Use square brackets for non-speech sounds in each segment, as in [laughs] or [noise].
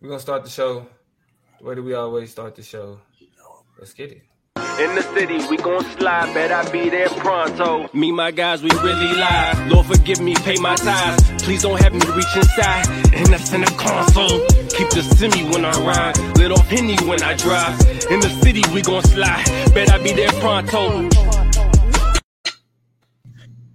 We're gonna start the show the way that we always start the show. Let's get it. In the city, we gon' slide, bet I be there pronto. Me, my guys, we really lie. Lord, forgive me, pay my tithes. Please don't have me reach inside. And that's in the console. Keep the semi when I ride. Little penny when I drive. In the city, we gon' slide. Bet I be there pronto.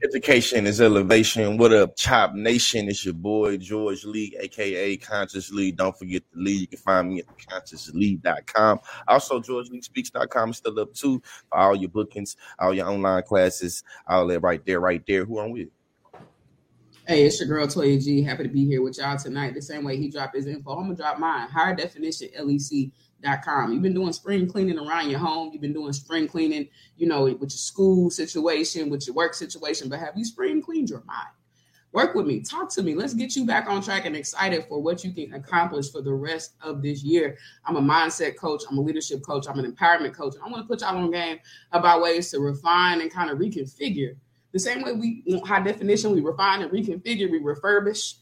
Education is elevation. What up, Chop Nation? It's your boy George Lee, aka Conscious Lee. Don't forget the Lee. You can find me at consciouslee.com. Also, GeorgeLeeSpeaks.com is still up too for all your bookings, all your online classes, all that right there, right there. Who I'm with? Hey, it's your girl Toya G. Happy to be here with y'all tonight. The same way he dropped his info, I'm gonna drop mine. Higher definition LEC You've been doing spring cleaning around your home. You've been doing spring cleaning, you know, with your school situation, with your work situation. But have you spring cleaned your mind? Work with me, talk to me. Let's get you back on track and excited for what you can accomplish for the rest of this year. I'm a mindset coach, I'm a leadership coach, I'm an empowerment coach. I want to put y'all on game about ways to refine and kind of reconfigure. The same way we high definition, we refine and reconfigure, we refurbish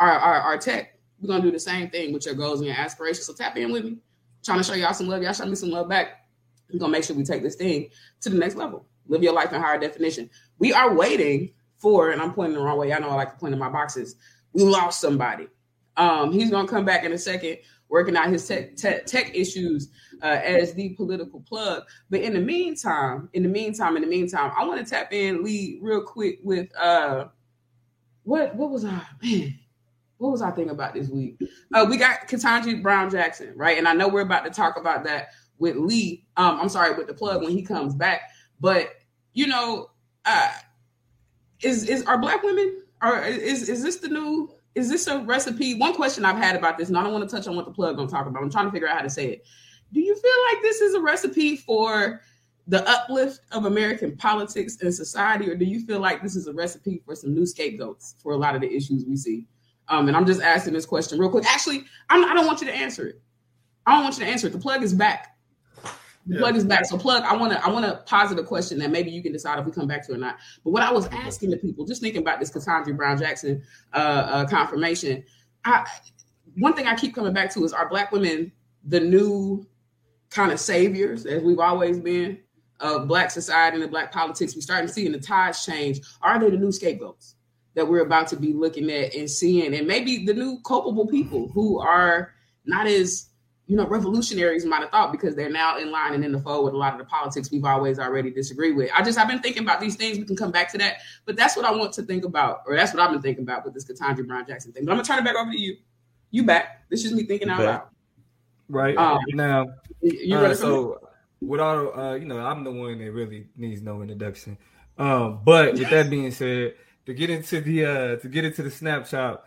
our, our, our tech. We're gonna do the same thing with your goals and your aspirations. So tap in with me trying to show y'all some love. Y'all show me some love back. We're gonna make sure we take this thing to the next level. Live your life in higher definition. We are waiting for, and I'm pointing the wrong way. I know I like to point in my boxes. We lost somebody. Um, he's gonna come back in a second, working out his tech, tech, tech issues uh, as the political plug. But in the meantime, in the meantime, in the meantime, I want to tap in, Lee, real quick with uh, what what was I man? What was I thinking about this week? Uh, we got Ketanji Brown Jackson, right? And I know we're about to talk about that with Lee. Um, I'm sorry, with the plug when he comes back. But you know, uh, is is are black women are is is this the new is this a recipe? One question I've had about this, and I don't want to touch on what the plug gonna talk about. I'm trying to figure out how to say it. Do you feel like this is a recipe for the uplift of American politics and society, or do you feel like this is a recipe for some new scapegoats for a lot of the issues we see? Um, and I'm just asking this question real quick. Actually, I'm, I do not want you to answer it. I don't want you to answer it. The plug is back. The yeah. plug is back. So plug, I want to I want to posit a question that maybe you can decide if we come back to or not. But what I was asking the people, just thinking about this Ketanji Brown Jackson uh, uh, confirmation, I, one thing I keep coming back to is are black women the new kind of saviors as we've always been of black society and the black politics? We starting to see in the tides change. Are they the new scapegoats? That we're about to be looking at and seeing, and maybe the new culpable people who are not as you know revolutionaries might have thought because they're now in line and in the fold with a lot of the politics we've always already disagreed with. I just I've been thinking about these things. We can come back to that, but that's what I want to think about, or that's what I've been thinking about with this Ketanji Brown Jackson thing. But I'm gonna turn it back over to you. You back? This is me thinking out loud. Right um, now, you uh, so with all uh, you know, I'm the one that really needs no introduction. Um, but with that being said to get into the uh to get into the snapshot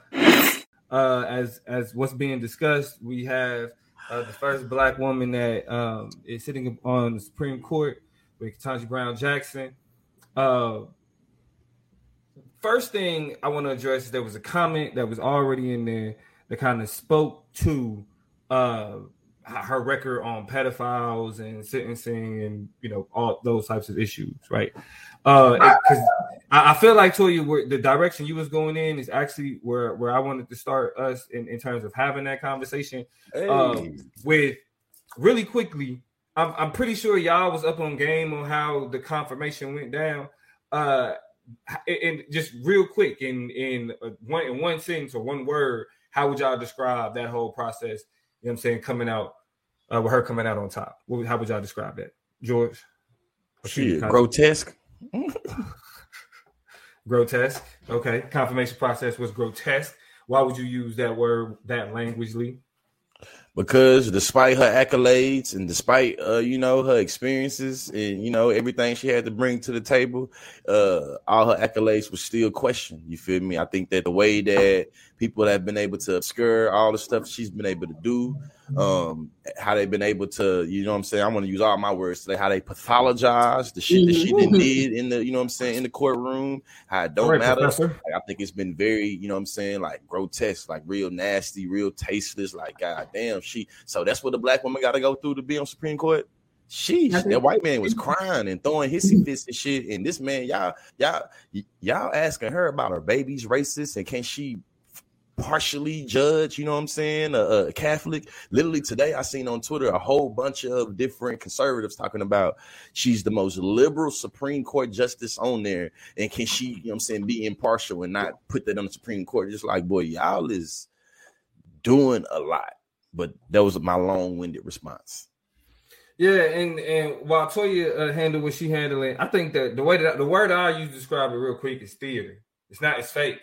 uh as as what's being discussed we have uh, the first black woman that um is sitting on the supreme court with Ketanji Brown Jackson. Uh first thing i want to address is there was a comment that was already in there that kind of spoke to uh her record on pedophiles and sentencing and you know all those types of issues right? Uh, because I, I, feel like Toya, where the direction you was going in is actually where where I wanted to start us in, in terms of having that conversation. Hey. Um, with really quickly, I'm, I'm pretty sure y'all was up on game on how the confirmation went down. Uh, and just real quick in in one in one sentence or one word, how would y'all describe that whole process? You know what I'm saying, coming out uh, with her coming out on top. What, how would y'all describe that, George? Shit, grotesque. [laughs] [laughs] grotesque. Okay. Confirmation process was grotesque. Why would you use that word, that language, Lee? Because despite her accolades and despite uh, you know her experiences and you know everything she had to bring to the table, uh, all her accolades were still questioned. You feel me? I think that the way that people have been able to obscure all the stuff she's been able to do, um, how they've been able to, you know what I'm saying? I'm gonna use all my words today, how they pathologize the shit that she mm-hmm. did in the, you know what I'm saying, in the courtroom, how it don't right, matter. Like, I think it's been very, you know what I'm saying, like grotesque, like real nasty, real tasteless, like god damn, she so that's what the black woman gotta go through to be on Supreme Court. Sheesh, that white man was crying and throwing hissy fits and shit. And this man, y'all, y'all, y'all asking her about her baby's racist and can she partially judge, you know what I'm saying, a, a, Catholic. Literally today, I seen on Twitter a whole bunch of different conservatives talking about she's the most liberal Supreme Court justice on there, and can she, you know what I'm saying, be impartial and not put that on the Supreme Court? Just like, boy, y'all is doing a lot. But that was my long-winded response. Yeah, and and while Toya uh, handled what she handled, I think that the way that the word I use to describe it real quick is theater. It's not. It's fake.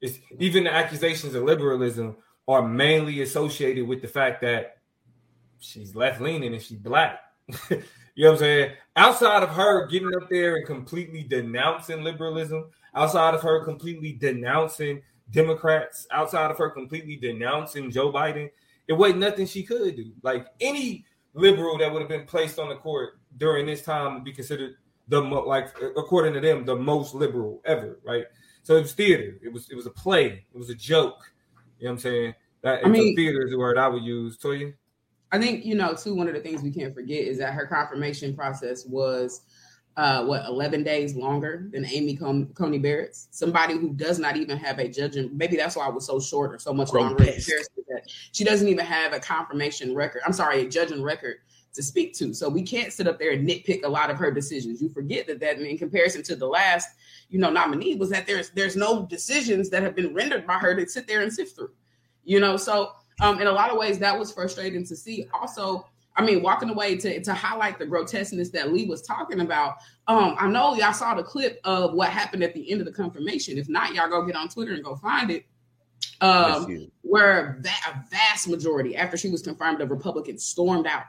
It's even the accusations of liberalism are mainly associated with the fact that she's left leaning and she's black. [laughs] you know what I'm saying? Outside of her getting up there and completely denouncing liberalism, outside of her completely denouncing Democrats, outside of her completely denouncing Joe Biden, it wasn't nothing she could do. Like any liberal that would have been placed on the court during this time would be considered the mo- like according to them the most liberal ever, right? So it was theater. It was it was a play. It was a joke. You know what I'm saying? That I mean, theater is the word I would use. Toya. I think you know too. One of the things we can't forget is that her confirmation process was uh, what 11 days longer than Amy Coney Barrett's. Somebody who does not even have a judging. Maybe that's why it was so short or so much longer. That she doesn't even have a confirmation record. I'm sorry, a judging record to speak to. So we can't sit up there and nitpick a lot of her decisions. You forget that that in comparison to the last you know, nominee was that there's there's no decisions that have been rendered by her to sit there and sift through. You know, so um, in a lot of ways that was frustrating to see. Also, I mean, walking away to to highlight the grotesqueness that Lee was talking about. Um, I know y'all saw the clip of what happened at the end of the confirmation. If not, y'all go get on Twitter and go find it. Um, where a vast majority, after she was confirmed, of Republicans stormed out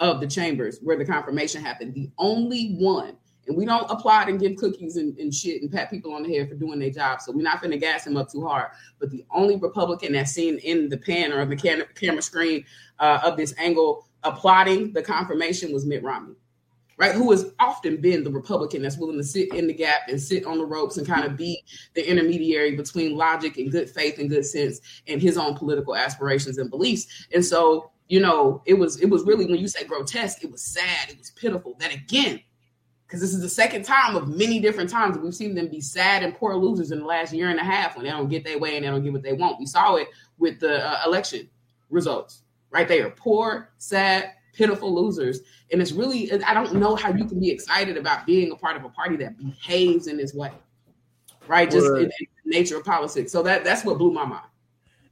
of the chambers where the confirmation happened. The only one and we don't applaud and give cookies and, and, shit and pat people on the head for doing their job. So we're not going to gas him up too hard. But the only Republican that's seen in the pan or the can- camera screen uh, of this angle applauding the confirmation was Mitt Romney, right? Who has often been the Republican that's willing to sit in the gap and sit on the ropes and kind of be the intermediary between logic and good faith and good sense and his own political aspirations and beliefs. And so, you know, it was it was really when you say grotesque, it was sad, it was pitiful that again because this is the second time of many different times we've seen them be sad and poor losers in the last year and a half when they don't get their way and they don't get what they want. We saw it with the uh, election results, right? They are poor, sad, pitiful losers. And it's really, I don't know how you can be excited about being a part of a party that behaves in this way, right? Just in, in the nature of politics. So that that's what blew my mind.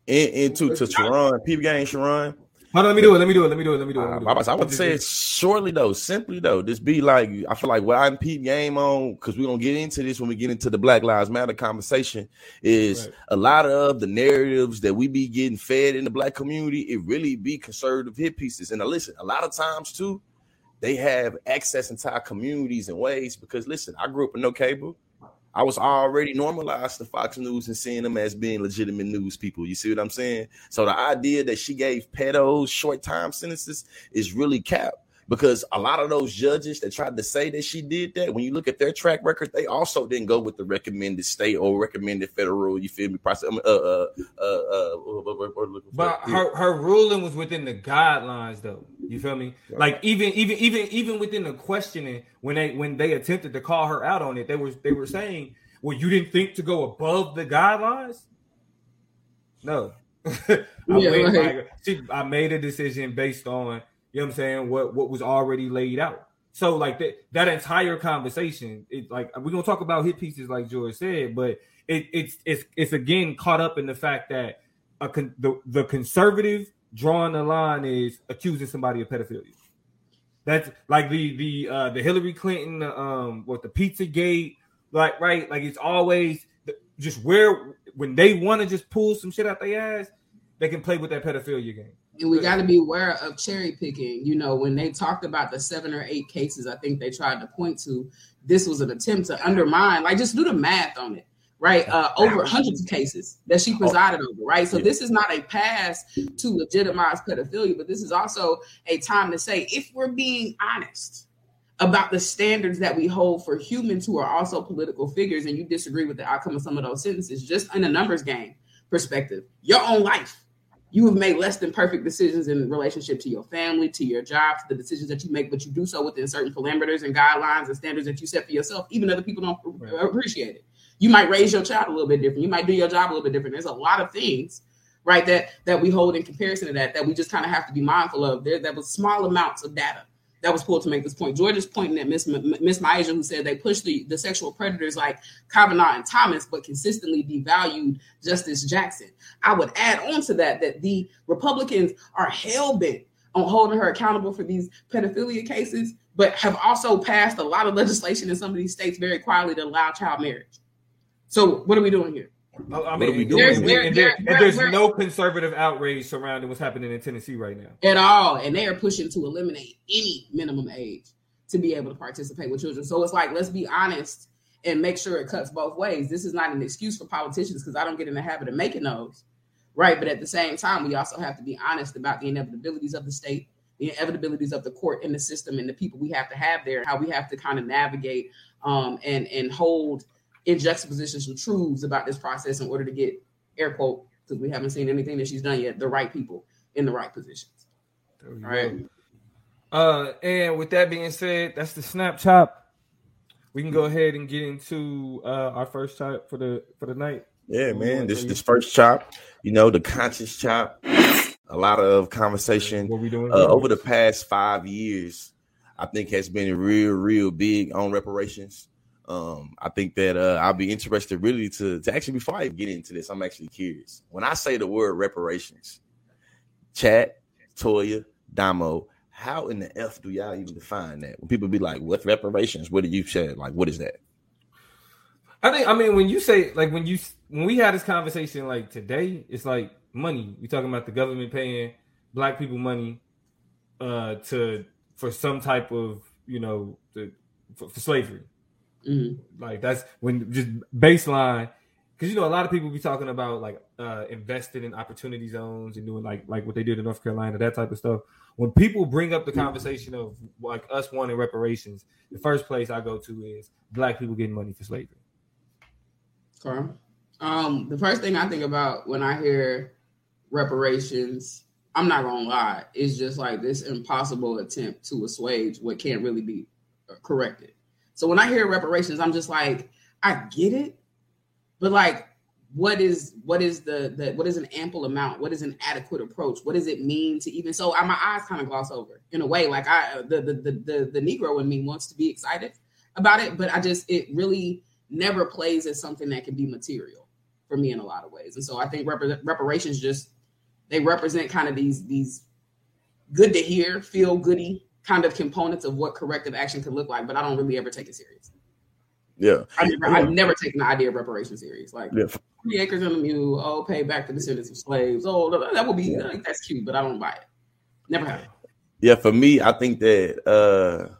And, and to, to Sharon, people gang Sharon, Hold on, let me do it. Let me do it. Let me do it. Let me do it. Uh, I, I, I would say it shortly though, simply though. Just be like, I feel like what I'm peep game on because we're gonna get into this when we get into the Black Lives Matter conversation. Is right. a lot of the narratives that we be getting fed in the black community. It really be conservative hit pieces. And listen, a lot of times too, they have access into our communities in ways because listen, I grew up with no cable. I was already normalized to Fox News and seeing them as being legitimate news people. You see what I'm saying? So the idea that she gave pedos short time sentences is really cap because a lot of those judges that tried to say that she did that, when you look at their track record, they also didn't go with the recommended state or recommended federal. You feel me? Process. Uh, uh, uh, uh, but her her ruling was within the guidelines, though. You feel me? Like even even even even within the questioning, when they when they attempted to call her out on it, they were they were saying, "Well, you didn't think to go above the guidelines." No, [laughs] I, yeah, made, right. I, I made a decision based on you know what I'm saying? What what was already laid out. So like that that entire conversation, it like we're gonna talk about hit pieces like George said, but it, it's it's it's again caught up in the fact that a con- the the conservative drawing the line is accusing somebody of pedophilia. That's like the the uh the Hillary Clinton um what the Pizza Gate like right like it's always just where when they want to just pull some shit out their ass, they can play with that pedophilia game. And we got to be aware of cherry picking. You know, when they talked about the seven or eight cases, I think they tried to point to this was an attempt to undermine, like just do the math on it, right? Uh, over hundreds of cases that she presided over, right? So this is not a pass to legitimize pedophilia, but this is also a time to say, if we're being honest about the standards that we hold for humans who are also political figures, and you disagree with the outcome of some of those sentences, just in a numbers game perspective, your own life you have made less than perfect decisions in relationship to your family, to your job, to the decisions that you make, but you do so within certain parameters and guidelines and standards that you set for yourself. Even other people don't right. appreciate it. You might raise your child a little bit different. You might do your job a little bit different. There's a lot of things, right, that that we hold in comparison to that that we just kind of have to be mindful of. There, that was small amounts of data that was pulled to make this point. Georgia's pointing at Miss Miss Myaja, who said they pushed the, the sexual predators like Kavanaugh and Thomas, but consistently devalued Justice Jackson. I would add on to that that the Republicans are hell bent on holding her accountable for these pedophilia cases, but have also passed a lot of legislation in some of these states very quietly to allow child marriage. So what are we doing here? I mean, there's, and, there, and, there, and there's no conservative outrage surrounding what's happening in Tennessee right now at all, and they are pushing to eliminate any minimum age to be able to participate with children. So it's like, let's be honest and make sure it cuts both ways. This is not an excuse for politicians because I don't get in the habit of making those, right? But at the same time, we also have to be honest about the inevitabilities of the state, the inevitabilities of the court and the system, and the people we have to have there, how we have to kind of navigate um, and and hold in juxtaposition some truths about this process in order to get air quote because we haven't seen anything that she's done yet the right people in the right positions. All right? uh and with that being said that's the snap chop we can go ahead and get into uh our first chop for the for the night. Yeah man this this first chop you know the conscious chop a lot of conversation what we doing? uh, over the past five years i think has been real real big on reparations um, I think that uh, I'll be interested really to, to actually before I get into this, I'm actually curious. When I say the word reparations, chat, Toya, Damo, how in the F do y'all even define that? When people be like, what reparations? What do you say? Like, what is that? I think I mean when you say like when you when we had this conversation like today, it's like money. We talking about the government paying black people money uh to for some type of you know the, for, for slavery. Mm-hmm. Like that's when just baseline, because you know a lot of people be talking about like uh investing in opportunity zones and doing like like what they did in North Carolina, that type of stuff. When people bring up the conversation of like us wanting reparations, the first place I go to is black people getting money for slavery. Carl, um, the first thing I think about when I hear reparations, I'm not gonna lie, is just like this impossible attempt to assuage what can't really be corrected. So when I hear reparations, I'm just like, I get it, but like, what is what is the the what is an ample amount? What is an adequate approach? What does it mean to even? So I, my eyes kind of gloss over in a way. Like I the the the the, the Negro in me wants to be excited about it, but I just it really never plays as something that can be material for me in a lot of ways. And so I think rep- reparations just they represent kind of these these good to hear, feel goody kind of components of what corrective action could look like, but I don't really ever take it serious. Yeah. I never, I've never taken the idea of reparation serious. Like yeah. three acres and a mule, oh, pay back the descendants of slaves. Oh, that would be yeah. like, that's cute, but I don't buy it. Never have. Yeah, for me, I think that uh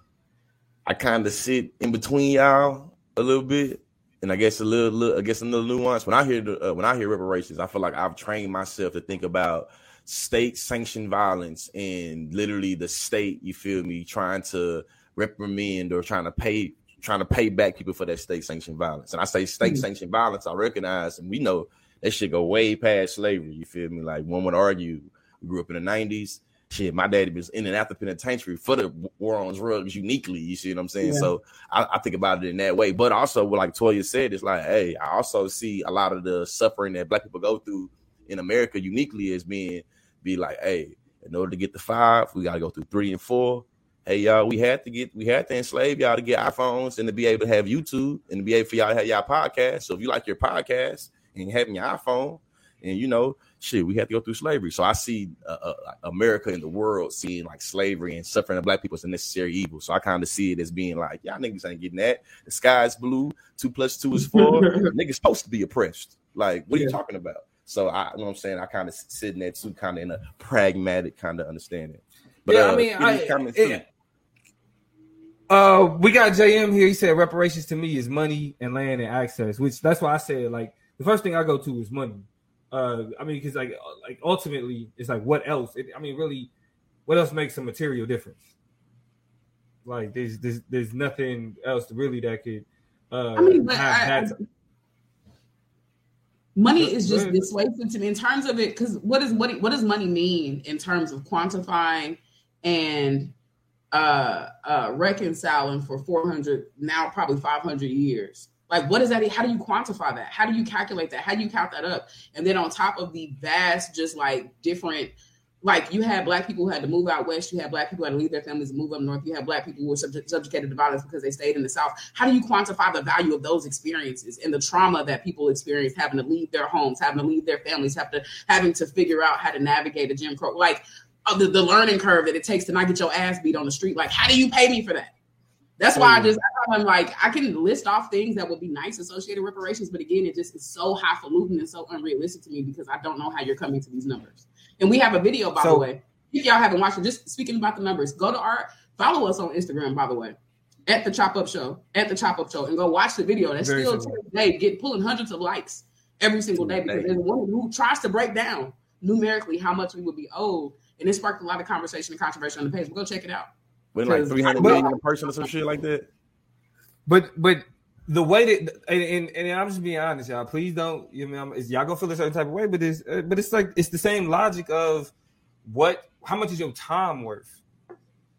I kind of sit in between y'all a little bit, and I guess a little, little I guess a little nuance. When I hear the, uh, when I hear reparations, I feel like I've trained myself to think about state sanctioned violence and literally the state, you feel me, trying to reprimand or trying to pay trying to pay back people for that state sanctioned violence. And I say state sanctioned mm-hmm. violence, I recognize and we know that should go way past slavery. You feel me? Like one would argue we grew up in the 90s. Shit, my daddy was in and out the penitentiary for the war on drugs uniquely. You see what I'm saying? Yeah. So I, I, think about it in that way. But also, what like Toya said, it's like, hey, I also see a lot of the suffering that black people go through in America uniquely as being be like, hey, in order to get the five, we gotta go through three and four. Hey y'all, we had to get we had to enslave y'all to get iPhones and to be able to have YouTube and to be able for y'all to have y'all podcast. So if you like your podcast and having your iPhone, and you know, shit, we had to go through slavery. So I see uh, uh, America and the world seeing like slavery and suffering of black people as a necessary evil. So I kind of see it as being like, y'all niggas ain't getting that. The sky's blue. Two plus two is four. [laughs] niggas supposed to be oppressed. Like, what yeah. are you talking about? So I, you know what I'm saying, I kind of sit in there too, kind of in a pragmatic kind of understanding. But yeah, uh, I mean, I, it, uh, we got JM here. He said reparations to me is money and land and access, which that's why I said like the first thing I go to is money. Uh, I mean, because like like ultimately, it's like what else? It, I mean, really, what else makes a material difference? Like there's there's there's nothing else really that could. Uh, I mean, but have, I, money is just dissuasive to me in terms of it because what is what what does money mean in terms of quantifying and uh uh reconciling for 400 now probably 500 years Like, what is that? How do you quantify that? How do you calculate that? How do you count that up? And then on top of the vast, just like different, like you had black people who had to move out west, you had black people who had to leave their families and move up north, you had black people who were subject, subjugated to violence because they stayed in the south. How do you quantify the value of those experiences and the trauma that people experience having to leave their homes, having to leave their families, have to having to figure out how to navigate a Jim Crow, like uh, the, the learning curve that it takes to not get your ass beat on the street? Like, how do you pay me for that? That's why I just I'm like I can list off things that would be nice associated reparations, but again, it just is so highfalutin and so unrealistic to me because I don't know how you're coming to these numbers. And we have a video, by So- the way. If y'all haven't watched it, just speaking about the numbers, go to our follow us on Instagram, by the way, at the Chop Up Show, at the Chop Up Show, and go watch the video. That's still today to this day get pulling hundreds of likes every single day because there's a woman who tries to break down numerically how much we would be owed, and it sparked a lot of conversation and controversy on the page. But go check it out. With like three hundred million three hundred Well- million a person or some shit like that. But but the way that and, and, and I'm just being honest, y'all. Please don't. You know, y'all gonna feel a certain type of way, but it's uh, but it's like it's the same logic of what? How much is your time worth?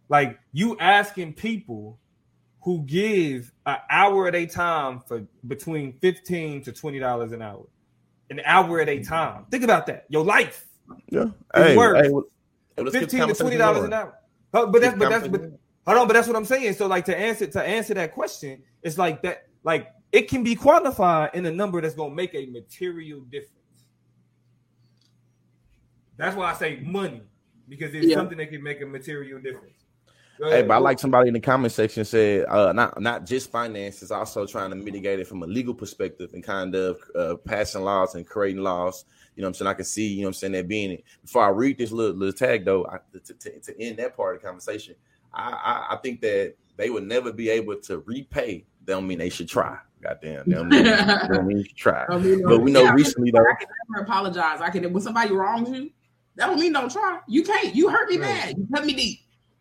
Like you asking people who give an hour at a time for between fifteen to twenty dollars an hour, an hour at a time. Think about that. Your life, Yeah. Hey, worth hey, well, fifteen to twenty dollars an hour. Oh, But that's but that's but, Hold on, but that's what I'm saying. So, like to answer to answer that question, it's like that. Like it can be quantified in a number that's gonna make a material difference. That's why I say money because it's Yeah. something that can make a material difference. Hey, but I like somebody in the comment section said, uh, not not just finances, also trying to mitigate it from a legal perspective and kind of uh, passing laws and creating laws. You know what I'm saying? I can see, you know what I'm saying, that being it. Before I read this little, little tag, though, I, to, to, to end that part of the conversation, I, I, I think that they would never be able to repay. They don't mean they should try. Goddamn. They don't mean, [laughs] they don't mean you should try. I mean, But we know yeah, recently, though, I can never apologize. I can when somebody wrongs you, that don't mean don't try. You can't. You hurt me Right. bad. You cut me deep.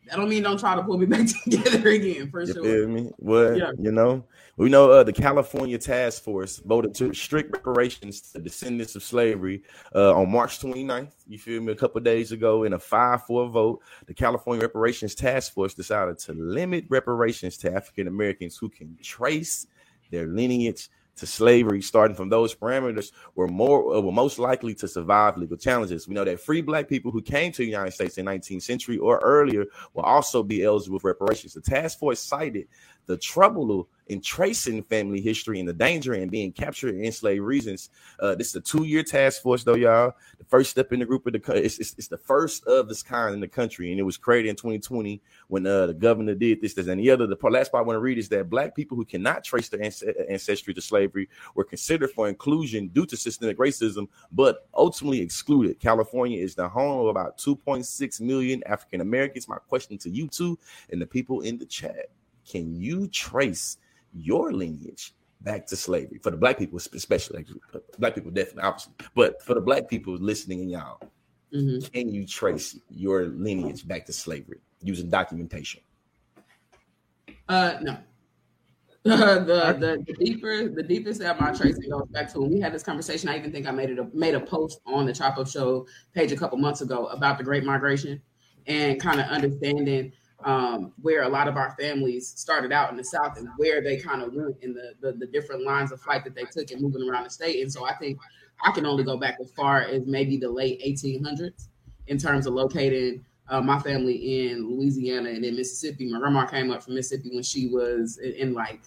That don't mean don't try to pull me [laughs] back together again for You sure. feel me? Well, Yeah. you know, we know uh, the California Task Force voted to restrict reparations to descendants of slavery uh, on March 29th. You feel me? A couple days ago, in a 5 4 vote, the California Reparations Task Force decided to limit reparations to African Americans who can trace their lineage to slavery, starting from those parameters, were more uh, were most likely to survive legal challenges. We know that free black people who came to the United States in 19th century or earlier will also be eligible for reparations. The task force cited the trouble in tracing family history and the danger and being captured in enslaved reasons. Uh, this is a two-year task force, though, y'all. The first step in the group of the it's, it's, it's the first of this kind in the country, and it was created in 2020 when uh, the governor did this. There's any other. The last part I want to read is that black people who cannot trace their ance- ancestry to slavery were considered for inclusion due to systemic racism, but ultimately excluded. California is the home of about 2.6 million African Americans. My question to you two and the people in the chat: Can you trace your lineage back to slavery for the black people, especially black people, definitely, obviously, but for the black people listening and y'all, Mhm. can you trace your lineage back to slavery using documentation? Uh, no. [laughs] the, the the deeper the deepest that my tracing goes back to when we had this conversation. I even think I made it a, made a post on the Chop Up Show page a couple months ago about the Great Migration and kind of understanding um, where a lot of our families started out in the South and where they kind of went in the, the the different lines of flight that they took and moving around the state. And so I think I can only go back as far as maybe the late 1800s in terms of locating uh, my family in Louisiana and in Mississippi. My grandma came up from Mississippi when she was in, in like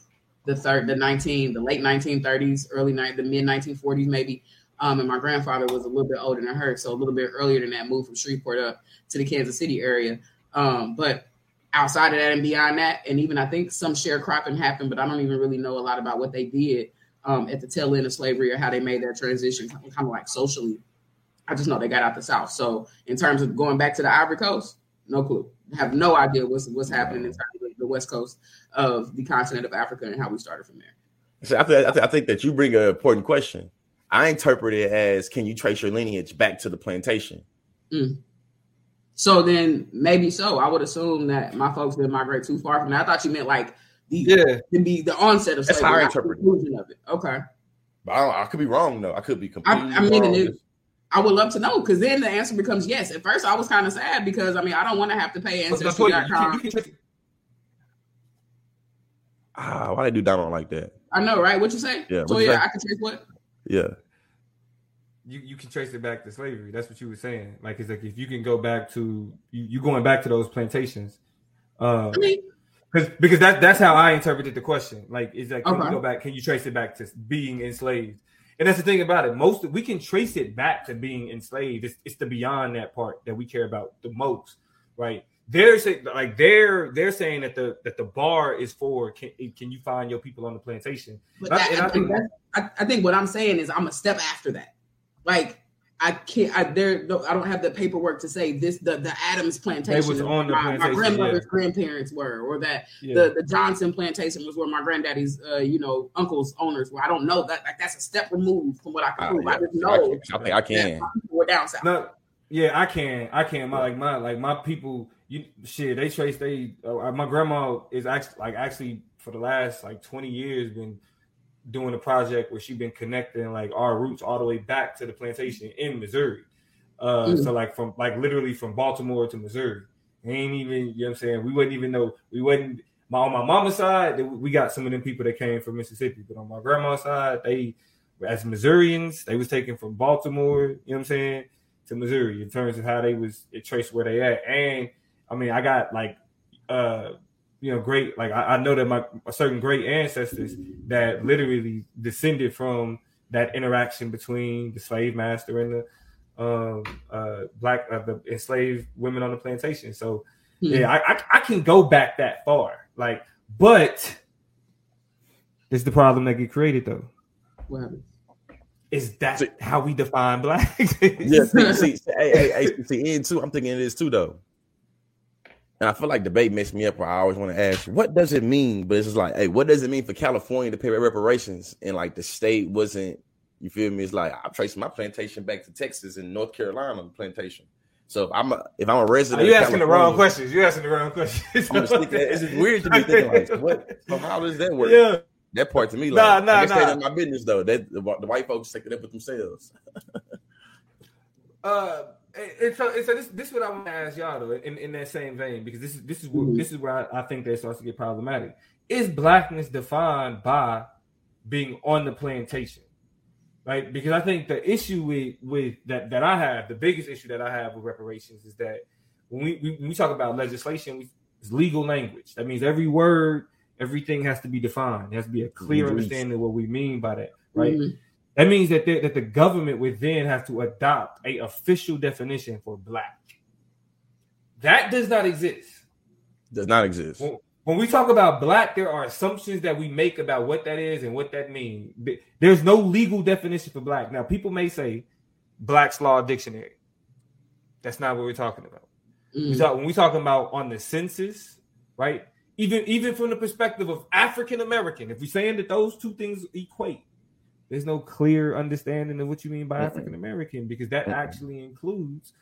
the third, the 19, the late 1930s, early night, the mid 1940s maybe. Um, and my grandfather was a little bit older than her, so a little bit earlier than that, moved from Shreveport up to the Kansas City area. Um, but outside of that and beyond that, and even I think some sharecropping happened, but I don't even really know a lot about what they did um, at the tail end of slavery or how they made that transition, kind of like socially. I just know they got out the South. So in terms of going back to the Ivory Coast, no clue. have no idea what's what's happening in terms of the west coast of the continent of Africa and how we started from there. So I, think, I, think, I think that you bring an important question. I interpret it as can you trace your lineage back to the plantation? Mm. So then maybe so. I would assume that my folks didn't migrate too far from that. I thought you meant like the Yeah. to be the onset of That's slavery, how I not the interpret it. conclusion of it. Okay. But I, don't, I could be wrong though. I could be completely I mean, wrong. it- I would love to know because then the answer becomes yes. At first, I was kind of sad because I mean, I don't want to have to pay But that's what you can- ancestry.com. you can check- ah, why do they do Donald like that? I know, right? What you say? Yeah, So yeah. I can trace what? Yeah. You you can trace it back to slavery. That's what you were saying. Like it's like if you can go back to you, you going back to those plantations. Uh, I because because that that's how I interpreted the question. Like, is that can Okay. you go back? Can you trace it back to being enslaved? And that's the thing about it. Most we can trace it back to being enslaved. It's, it's the beyond that part that we care about the most, right? They're saying like they're they're saying that the that the bar is for can, can you find your people on the plantation? But I- that, I I, think think- I, I think what I'm saying is I'm a step after that. Like I can't. I there. no, I don't have the paperwork to say this. The the Adams plantation was on the my, my grandmother's yeah. grandparents were, or that Yeah. the the Johnson plantation was where my granddaddy's uh, you know uncle's owners were. I don't know that. Like that's a step removed from what I can Uh, prove. I yeah. just I, know can, I think I can. my people were down south. No, yeah, I can, I can. My like my like my people, you shit. They trace they. Uh, my grandma is actually like actually for the last like twenty years been doing a project where she been connecting like our roots all the way back to the plantation in Missouri. Uh, Mm. so like from like literally from Baltimore to Missouri. Ain't even you know what I'm saying. We wouldn't even know. We wouldn't. My on my mama's side, we got some of them people that came from Mississippi, but on my grandma's side, they as Missourians, they was taken from Baltimore. You know what I'm saying? to Missouri in terms of how they was it traced where they at. And I mean, I got like uh you know great like I, I know that my certain great ancestors that literally descended from that interaction between the slave master and the um uh black uh, the enslaved women on the plantation. So Hmm. yeah, I, I I can go back that far. Like, but this is the problem that get created though. What happened? Is that See- how we define black? Yeah, see, [laughs] see, see, hey, hey, hey, see, and too, I'm thinking of this too, though. And I feel like debate messed me up. Where I always want to ask, what does it mean? But it's just like, hey, what does it mean for California to pay reparations? And like the state wasn't, you feel me? It's like I'm tracing my plantation back to Texas and North Carolina plantation. So if I'm a, if I'm a resident, you of asking the wrong questions. You asking the wrong questions. I'm just thinking, it's just weird to me thinking like, what? So how does that work? Yeah, That part to me, Nah, like, nah, I guess nah. that my business though. That the, the white folks take it up with themselves. Uh, and, so, and so this this is what I want to ask y'all though, in, in that same vein, because this is this is where, Mhm. this is where I, I think that starts to get problematic. Is blackness defined by being on the plantation? Right, because I think the issue with with that that I have, the biggest issue that I have with reparations is that when we, we when we talk about legislation, we, it's legal language. That means every word, everything has to be defined. There has to be a clear Mhm. understanding of what we mean by that. Right. Mhm. That means that the, that the government would then have to adopt a official definition for black. That does not exist. Does not exist. When, when we talk about black, there are assumptions that we make about what that is and what that means. There's no legal definition for black. Now, people may say Black's Law Dictionary. That's not what we're talking about. We Mhm. talk, when we're talking about on the census, right? Even even from the perspective of African American, if we're saying that those two things equate, there's no clear understanding of what you mean by African American because that actually includes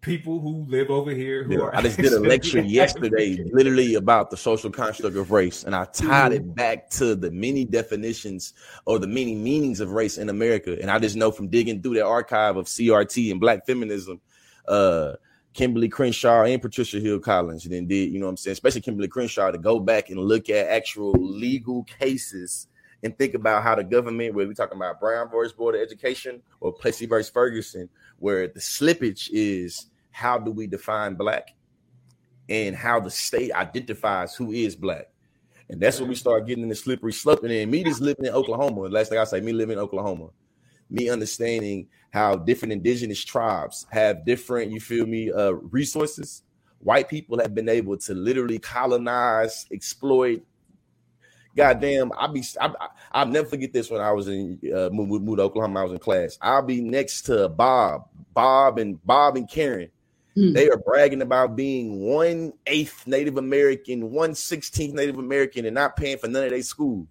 people who live over here who Yeah, are. I just did a lecture yesterday, literally about the social construct of race, and I tied Mm-hmm. it back to the many definitions or the many meanings of race in America. And I just know from digging through the archive of CRT and Black feminism, uh, Kimberlé Crenshaw and Patricia Hill Collins, and then did you know what I'm saying, especially Kimberlé Crenshaw, to go back and look at actual legal cases and think about how the government, where we're talking about Brown versus Board of Education or Plessy versus Ferguson, where the slippage is how do we define black and how the state identifies who is black. And that's when we start getting in the slippery slope. And then me just living in Oklahoma. Last thing I say, me living in Oklahoma, me understanding how different indigenous tribes have different, you feel me, uh, resources. White people have been able to literally colonize, exploit. Goddamn, I'll be. I, I, I'll never forget this when I was in uh, moved, moved to Oklahoma. I was in class. I'll be next to Bob, Bob, and Bob and Karen. Hmm. They are bragging about being one eighth Native American, one sixteenth Native American, and not paying for none of their school.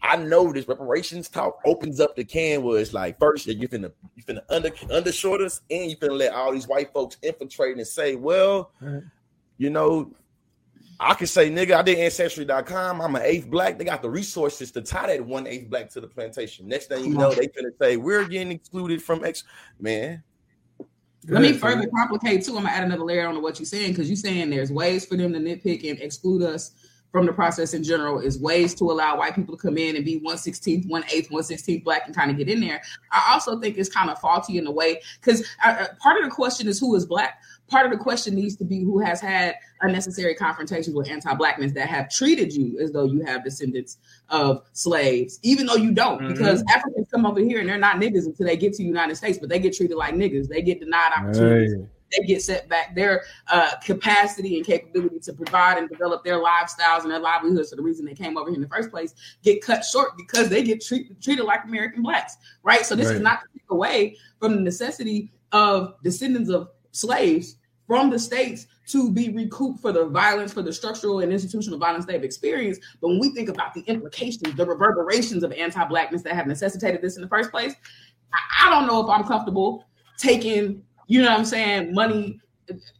I know this reparations talk opens up the can where it's like first you're finna you finna under undershort us and you finna let all these white folks infiltrate and say, well, Right. you know, I can say, nigga, I did ancestry.com. I'm an eighth black. They got the resources to tie that one eighth black to the plantation. Next thing you Come know, on. they finna say, we're getting excluded from X. Man, Let me further complicate too. I'm gonna add another layer onto what you're saying because you're saying there's ways for them to nitpick and exclude us from the process in general is ways to allow white people to come in and be 116th, 1 8th, 116th black and kind of get in there. I also think it's kind of faulty in a way because uh, part of the question is who is black. Part of the question needs to be who has had unnecessary confrontations with anti-blackness that have treated you as though you have descendants of slaves, even though you don't, mm-hmm. because Africans come over here and they're not niggas until they get to the United States, but they get treated like niggas. They get denied opportunities. Hey they get set back. Their uh, capacity and capability to provide and develop their lifestyles and their livelihoods for the reason they came over here in the first place get cut short because they get treat, treated like American blacks, right? So this right. is not to take away from the necessity of descendants of slaves from the states to be recouped for the violence, for the structural and institutional violence they've experienced. But when we think about the implications, the reverberations of anti-blackness that have necessitated this in the first place, I, I don't know if I'm comfortable taking you know what I'm saying, money.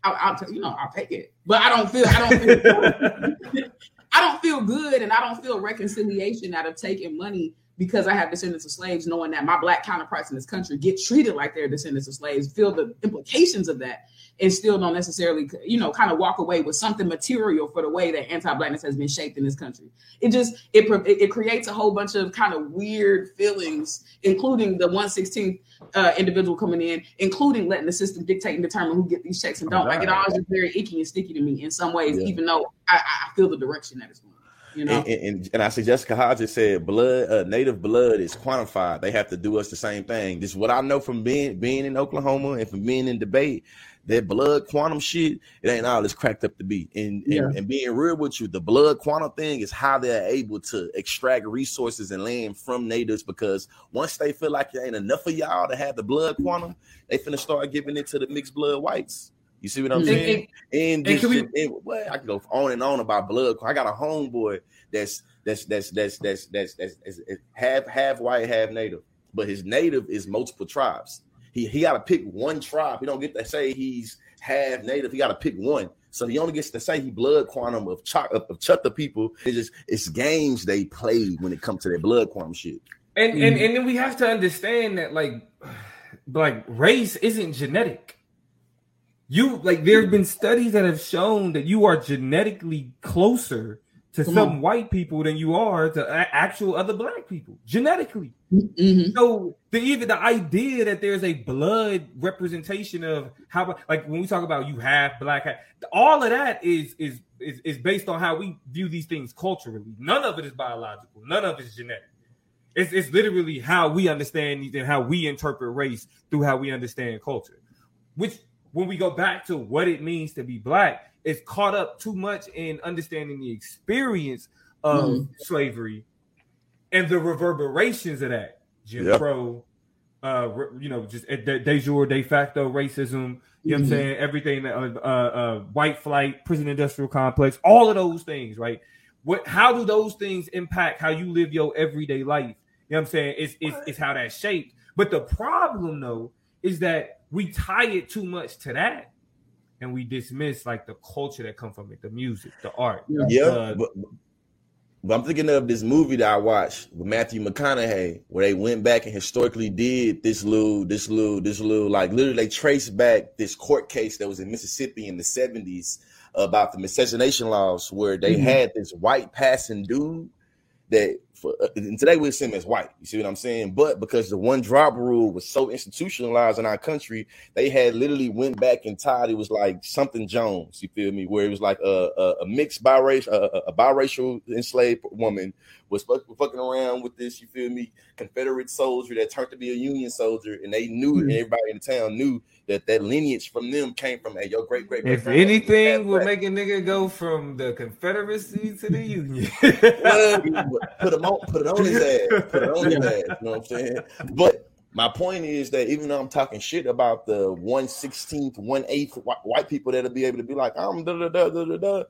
I'll, I'll you know I'll take it, but I don't feel I don't feel [laughs] I don't feel good, and I don't feel reconciliation out of taking money because I have descendants of slaves, knowing that my black counterparts in this country get treated like they're descendants of slaves, feel the implications of that, and still don't necessarily, you know, kind of walk away with something material for the way that anti-blackness has been shaped in this country. It just it it creates a whole bunch of kind of weird feelings, including the 116th uh, individual coming in, including letting the system dictate and determine who get these checks and don't. Right. Like it all is very icky and sticky to me in some ways, yeah. even though I, I feel the direction that it's going. You know? and, and, and, I see Jessica Hodges said blood, uh, native blood is quantified. They have to do us the same thing. This is what I know from being being in Oklahoma and from being in debate that blood quantum shit, it ain't all it's cracked up to be. And, yeah. and, and being real with you, the blood quantum thing is how they're able to extract resources and land from natives because once they feel like there ain't enough of y'all to have the blood quantum, they finna start giving it to the mixed blood whites. You see what I'm saying? And, and, and, we, and well, I can go on and on about blood. I got a homeboy that's that's that's that's that's that's, that's, that's, that's half half white, half native, but his native is multiple tribes. He he got to pick one tribe. He don't get to say he's half native. He got to pick one. So he only gets to say he blood quantum of Chuck of Chutta people. It's just it's games they play when it comes to their blood quantum shit. And mm and and then we have to understand that like like race isn't genetic. You like there have been studies that have shown that you are genetically closer to Come some on. white people than you are to actual other black people genetically. Mm-hmm. So the even the idea that there's a blood representation of how like when we talk about you have black all of that is is is is based on how we view these things culturally. None of it is biological. None of it is genetic. It's, it's literally how we understand and how we interpret race through how we understand culture. Which when we go back to what it means to be black, is caught up too much in understanding the experience of mm-hmm. slavery and the reverberations of that. Jim yep. Crow, uh, you know, just de, de jure, de facto racism. You know what I'm mm-hmm. saying? Everything that uh, uh, uh, white flight, prison industrial complex, all of those things, right? What? How do those things impact how you live your everyday life? You know what I'm saying? It's, it's, it's how that's shaped. But the problem, though, is that we tie it too much to that and we dismiss like the culture that come from it, the music, the art. Yeah, uh, but, but, I'm thinking of this movie that I watched with Matthew McConaughey, where they went back and historically did this little, this little, this little, like literally they traced back this court case that was in Mississippi in the 70s about the miscegenation laws, where they mm-hmm. had this white passing dude that for uh, and today we see him as white. You see what I'm saying? But because the one drop rule was so institutionalized in our country, they had literally went back and tied. It was like something Jones. You feel me? Where it was like a, a, a mixed biracial, a, a, biracial enslaved woman was fucking around with this. You feel me? Confederate soldier that turned to be a Union soldier, and they knew, mm-hmm. and everybody in the town knew that that lineage from them came from hey, your great great. If anything will make a nigga go from the Confederacy to the [laughs] Union, put him on, put it on his ass, put it on his [laughs] ass. You know what I'm saying? But my point is that even though I'm talking shit about the one sixteenth, one eighth white people that'll be able to be like, I'm da da da da da da.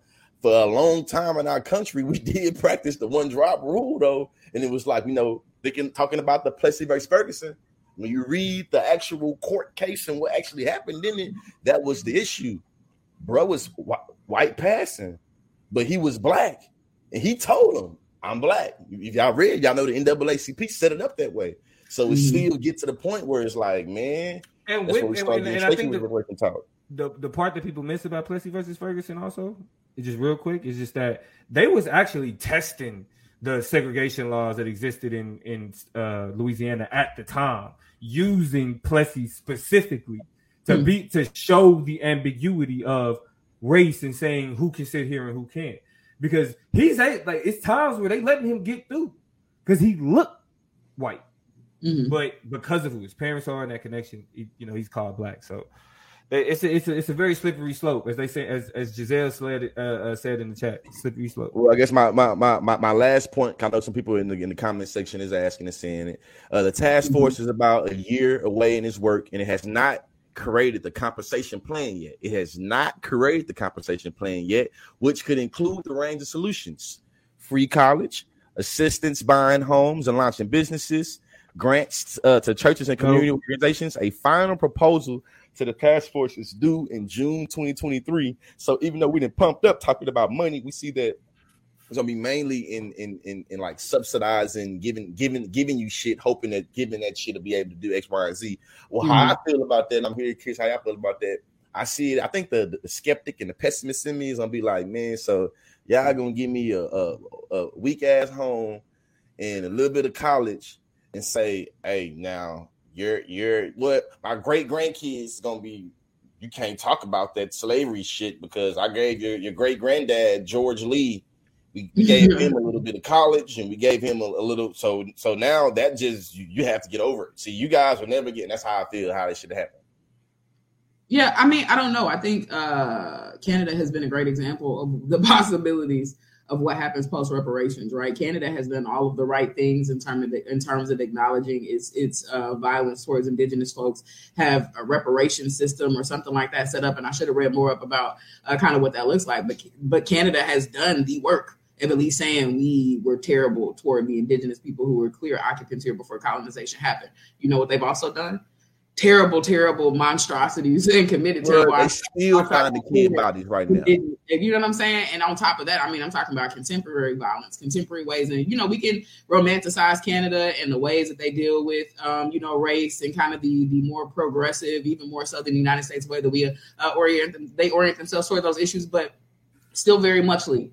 For a long time in our country, we [laughs] did practice the one drop rule though, and it was like you know, thinking talking about the Plessy versus Ferguson when you read the actual court case and what actually happened in it, that was the issue. Bro was white passing, but he was black, and he told him, "I'm black." If y'all read, y'all know the NAACP set it up that way. So it mm-hmm. still get to the point where it's like, man, and, with, and, and, and I think the, the, the part that people miss about Plessy versus Ferguson also it's just real quick, is just that they was actually testing the segregation laws that existed in in uh, Louisiana at the time, using Plessy specifically to Hmm. be to show the ambiguity of race and saying who can sit here and who can't. Because he's a, like it's times where they letting him get through because he looked white, Mhm. but because of who his parents are and that connection, he, you know, he's called black. So it's a, it's a, it's a very slippery slope, as they say, as as Giselle said, uh, uh, said in the chat, slippery slope. Well, I guess my my my my, my last point. I know some people in the in the comment section is asking and saying it. Uh, the task Mm-hmm. force is about a year away in its work, and it has not created the compensation plan yet. It has not created the compensation plan yet, which could include the range of solutions: free college, assistance buying homes and launching businesses, grants uh, to churches and community organizations. A final proposal to the task force is due in June 2023. So even though we didn't pumped up talking about money, we see that it's gonna be mainly in in in, in like subsidizing, giving giving giving you shit, hoping that giving that shit to be able to do X, Y, and Z. Well, how mm-hmm. I feel about that, and I'm here curious how y'all feel about that. I see it. I think the, the skeptic and the pessimist in me is gonna be like, man, so y'all gonna give me a, a, a weak ass home and a little bit of college and say, hey, now you're you're what my great grandkids is gonna be. You can't talk about that slavery shit because I gave your, your great granddad George Lee. We, we [laughs] gave him a little bit of college and we gave him a, a little. So so now that just you, you have to get over it. See, you guys will never get. That's how I feel. How it should happen. Yeah, I mean, I don't know. I think uh, Canada has been a great example of the [laughs] possibilities of what happens post reparations. Right, Canada has done all of the right things in terms of in terms of acknowledging its its uh, violence towards Indigenous folks. Have a reparation system or something like that set up, and I should have read more up about uh, kind of what that looks like. But but Canada has done the work of at least saying we were terrible toward the Indigenous people who were clear occupants here before colonization happened. You know what they've also done? Terrible, terrible monstrosities [laughs] and committed Well, terrible they still finding kid bodies right now. it- you know what I'm saying? And on top of that, I mean, I'm talking about contemporary violence, contemporary ways, and you know, we can romanticize Canada and the ways that they deal with, um, you know, race and kind of the the more progressive, even more so than the United States way that we uh, orient them, they orient themselves toward those issues, but still very muchly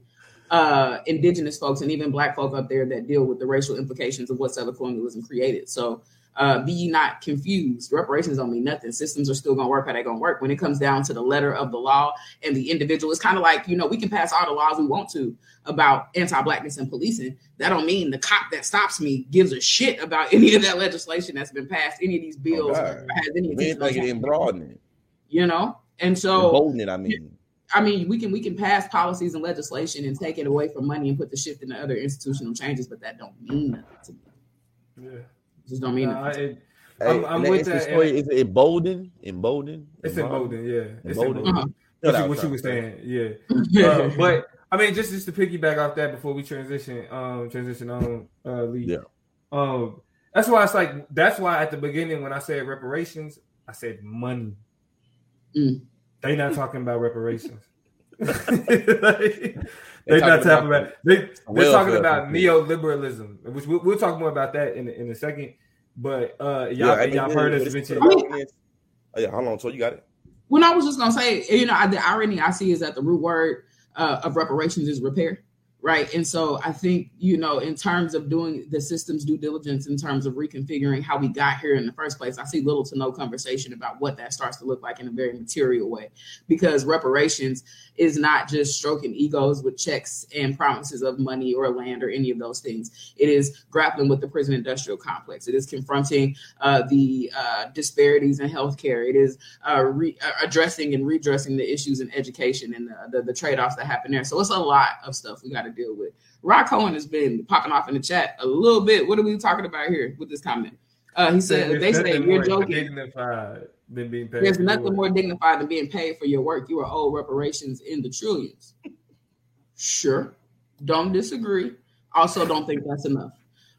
uh, indigenous folks and even black folk up there that deal with the racial implications of what settler colonialism created. So uh, be ye not confused. Reparations don't mean nothing. Systems are still going to work how they're going to work. When it comes down to the letter of the law and the individual, it's kind of like, you know, we can pass all the laws we want to about anti-blackness and policing. That don't mean the cop that stops me gives a shit about [laughs] any of that legislation that's been passed, any of these bills, God. or has any We intention ain't like it of- in broadening, you know? And so embolden it. I mean, I mean, we can we can pass policies and legislation and take it away from money and put the shift into other institutional changes, but that don't mean nothing to me. Yeah, It just don't mean Nah, nothing. it- Hey, I'm- I'm with that. Is, that, the story, is it embolden? Embolden? it's emboldened. Yeah, it's Emboldened? emboldened. Uh-huh. What that you, was what you were saying, yeah. [laughs] Uh, but I mean, just just to piggyback off that before we transition, um, transition on, uh, Lee. Yeah. Um, that's why it's like that's why at the beginning when I said reparations, I said money. Mm. They not talking about reparations. Like, They they not talking talking about about they they're talking about neoliberalism, which we'll, we'll talk more about that in a- in a second. But uh, y'all, Yeah, I mean, y'all yeah, heard but us it's- mention. Oh, yeah, hold on. So you got it. When I was just gonna say, you know, I, the irony I see is that the root word uh, of reparations is repair, right? And so I think, you know, in terms of doing the system's due diligence, in terms of reconfiguring how we got here in the first place, I see little to no conversation about what that starts to look like in a very material way, because reparations is not just stroking egos with checks and promises of money or land or any of those things. It is grappling with the prison industrial complex. It is confronting uh, the uh, disparities in healthcare. It is uh, re- uh, addressing and redressing the issues in education and the, the, the trade offs that happen there. So it's a lot of stuff we got to deal with. Rod Cohen has been popping off in the chat a little bit. What are we talking about here with this comment? Uh, he said, There's they say you're joking. than being paid. There's nothing your more work. dignified than being paid for your work. You are owed reparations in the trillions. Sure. Don't disagree. Also, don't think that's enough.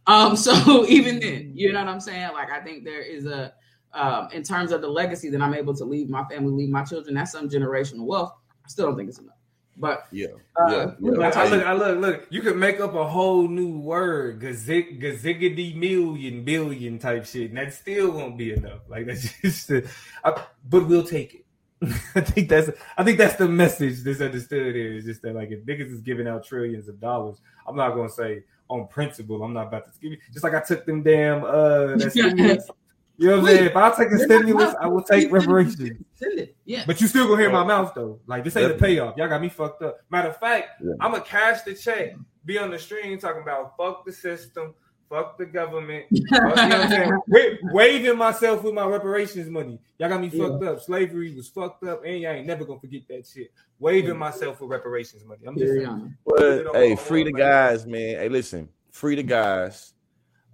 Um, [laughs] so even then, you know what I'm saying? Like, I think there is a um, in terms of the legacy that I'm able to leave my family, leave my children, that's some generational wealth. I still don't think it's enough. But Yeah, Uh, yeah, look, yeah. I look, I look, look. You could make up a whole new word, gazig, gaziggity million billion type shit, and that still won't be enough. Like that's [laughs] just, uh, I, but we'll take it. [laughs] I think that's I think that's the message that's understood here is just that like if niggas is giving out trillions of dollars, I'm not gonna say on principle, I'm not about to give you just like I took them damn uh [laughs] that stimulus. You know what I'm saying? If I take a stimulus, I will take reparations. Send. Yeah. But you still gonna hear my mouth though. Like this ain't a payoff. Y'all got me fucked up. Matter of fact, Yeah. I'm gonna cash the check, be on the stream talking about fuck the system, fuck the government. You know what I'm saying? [laughs] Wa- waving myself with my reparations money. Y'all got me Yeah. fucked up. Slavery was fucked up, and y'all ain't never gonna forget that shit. Waving myself with reparations money. I'm just Carry saying. But hey, free the guys, man. Hey, listen, free the guys.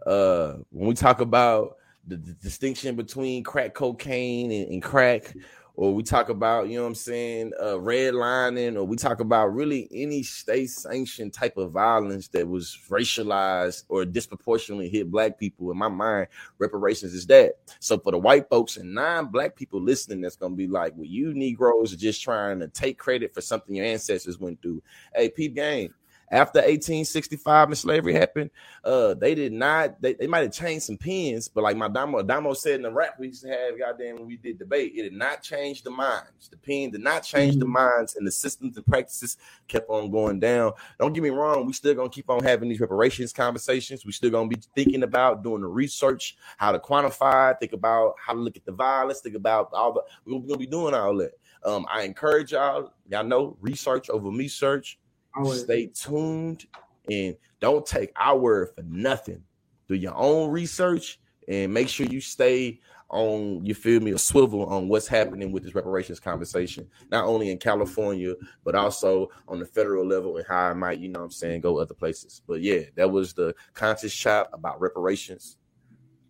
Uh, when we talk about the, the distinction between crack cocaine and, and crack, or we talk about, you know what I'm saying, uh, redlining, or we talk about really any state sanctioned type of violence that was racialized or disproportionately hit black people. In my mind, reparations is that. So for the white folks and non-black people listening, that's gonna be like, well, you Negroes are just trying to take credit for something your ancestors went through. Hey, peep game. After 1865 and slavery happened, uh, they did not. They, they might have changed some pins, but like my Damo, Damo said in the rap we used to have, goddamn, when we did debate, it did not change the minds. The pen did not change the minds, and the systems and practices kept on going down. Don't get me wrong, we still gonna keep on having these reparations conversations. We still gonna be thinking about doing the research, how to quantify, think about how to look at the violence, think about all the. We're gonna be doing all that. Um, I encourage y'all. Y'all know research over me search. Stay tuned and don't take our word for nothing. Do your own research and make sure you stay on, you feel me, a swivel on what's happening with this reparations conversation, not only in California, but also on the federal level and how it might, you know what I'm saying, go other places. But yeah, that was the conscious chop about reparations.